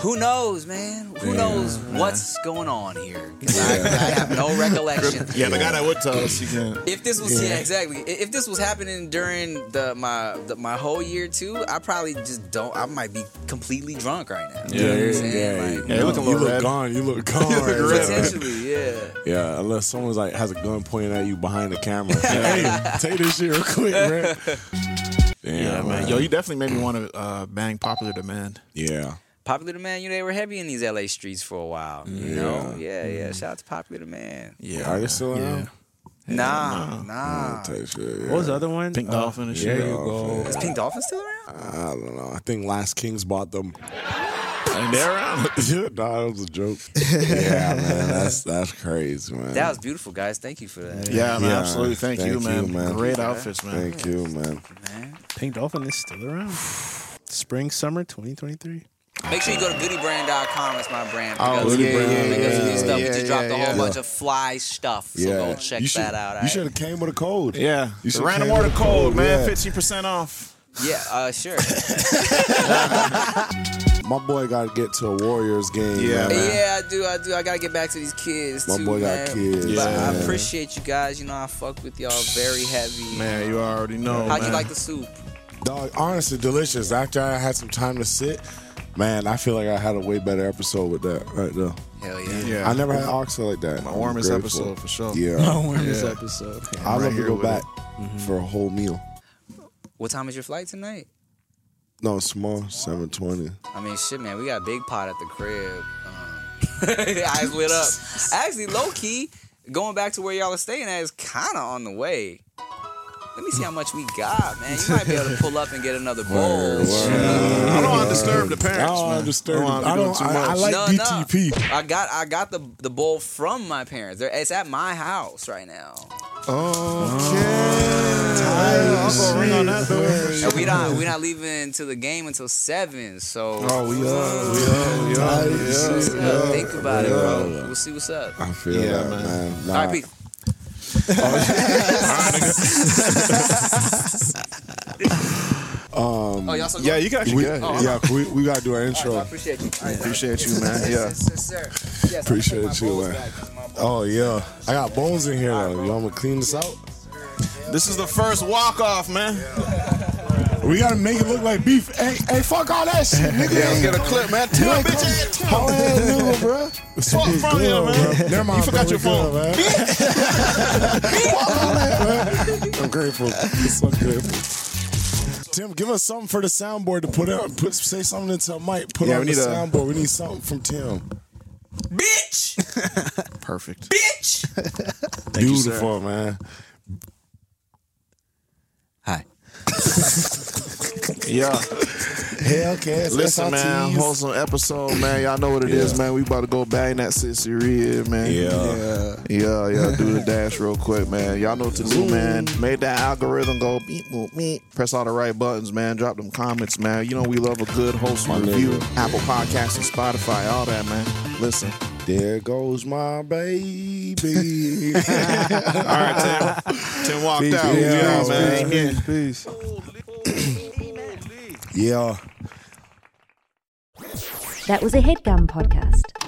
Who knows, man? Who knows what's going on here? 'Cause I, I have no recollection. Yeah, the guy that would tell us, you can. If this was yeah. exactly. If this was happening during the my the, my whole year too, I probably just don't. I might be completely drunk right now. You know what Yeah, Like, Yeah, you look you look red. gone. You look gone. right now. potentially, yeah. Yeah, unless someone's like has a gun pointing at you behind the camera. hey, take this shit real quick, man. Damn, Yeah, man. Yo, you definitely made me want to uh, bang popular demand. Yeah. Popular man, you know, they were heavy in these LA streets for a while. You know, yeah, yeah. Shout out to Popular Man. Yeah. Are they still around? Nah, nah. Type shit, yeah. What was the other one? Pink Uh, Dolphin and shit. There you go. Is Pink Dolphin still around? I don't know. I think Last Kings bought them. And they're around. yeah, nah, that was a joke. yeah, man, that's that's crazy, man. That was beautiful, guys. Thank you for that. Yeah, man. Yeah, absolutely. Thank, you, man. you, man. Great outfits, man. Thank you, man. Pink Dolphin is still around. Spring, summer 2023. Make sure you go to goodybrand.com. That's my brand. Oh, Because yeah, we- yeah, because of yeah, new stuff. we just dropped yeah, a whole yeah. bunch of fly stuff. So yeah, go check you should, that out. You alright? should have came with a code. Yeah. You The should random order with a code, man. yeah. Fifteen percent off. Yeah, uh, sure. My boy got to get to a Warriors game. Yeah, man. man. Yeah, I do. I do. I gotta get back to these kids My too, boy got man. kids, But I appreciate you guys. You know, I fuck with y'all very heavy. Man, you already know. How'd you like the soup? Dog, honestly, delicious. After I had some time to sit, man, I feel like I had a way better episode with that right there. Hell yeah. Yeah. I never had oxtail like that. My I'm warmest grateful. episode for sure. Yeah. My warmest Yeah. episode. I'd right love to here go back Mm-hmm. for a whole meal. What time is your flight tonight? No, small, seven twenty. I mean, shit, man. We got a big pot at the crib. Um, eyes lit up. Actually, low key, going back to where y'all are staying at is kind of on the way. Let me see how much we got, man. You might be able to pull up and get another bowl. I don't want to disturb the parents. I don't man. understand. I don't, I don't. doing too I, I like No, DTP. no. I got I got the the bowl from my parents. They're, it's at my house right now. I'll go ring on that door. And we not we not leaving to the game until seven. So Oh, we are. We are. We Just, are. think about it, bro. We'll see what's up. I feel Yeah, that, man. man. Nah, All right, peace. Um, oh, y'all still Yeah, going? you can actually we, go ahead. Oh, yeah, we, we gotta do our intro. I appreciate you. All right, Appreciate you, man. Yeah. Yes, yes. Yes, I'm Appreciate gonna take my you, man. back 'cause Oh yeah, I got bones in here though. You want me to clean this out? This is the first walk off, man. We gotta make it look like beef. Hey, hey, fuck all that shit, nigga. Yeah, let's get a clip, man. Tim, Hey, bitch, oh, ass Tim. How ass nigga, bro? Swap from you, man. Never mind, You forgot bro, your phone. good, man. Fuck all that, man. I'm grateful. I'm so grateful. Tim, give us something for the soundboard to put out. Put say something into a mic. Put Yeah, on the need a- soundboard. We need something from Tim. Bitch! Perfect. Bitch! you, sir. Beautiful, man. Yeah. Hellcats. Listen, man, SRTs. wholesome episode, man. Y'all know what it is, man. We about to go bang that Ciceria, man. Yeah. Yeah, yeah. Do the dash real quick, man. Y'all know what to do, man. Made that algorithm go beep, boop, beep. Press all the right buttons, man. Drop them comments, man. You know we love a good wholesome My review. nigga. Apple Podcasts and Spotify, all that, man. Listen. There goes my baby. All right, Tim. Tim walked Peace, out. peace, Yeah, peace, man. peace, Peace. yeah. That was a headgum podcast.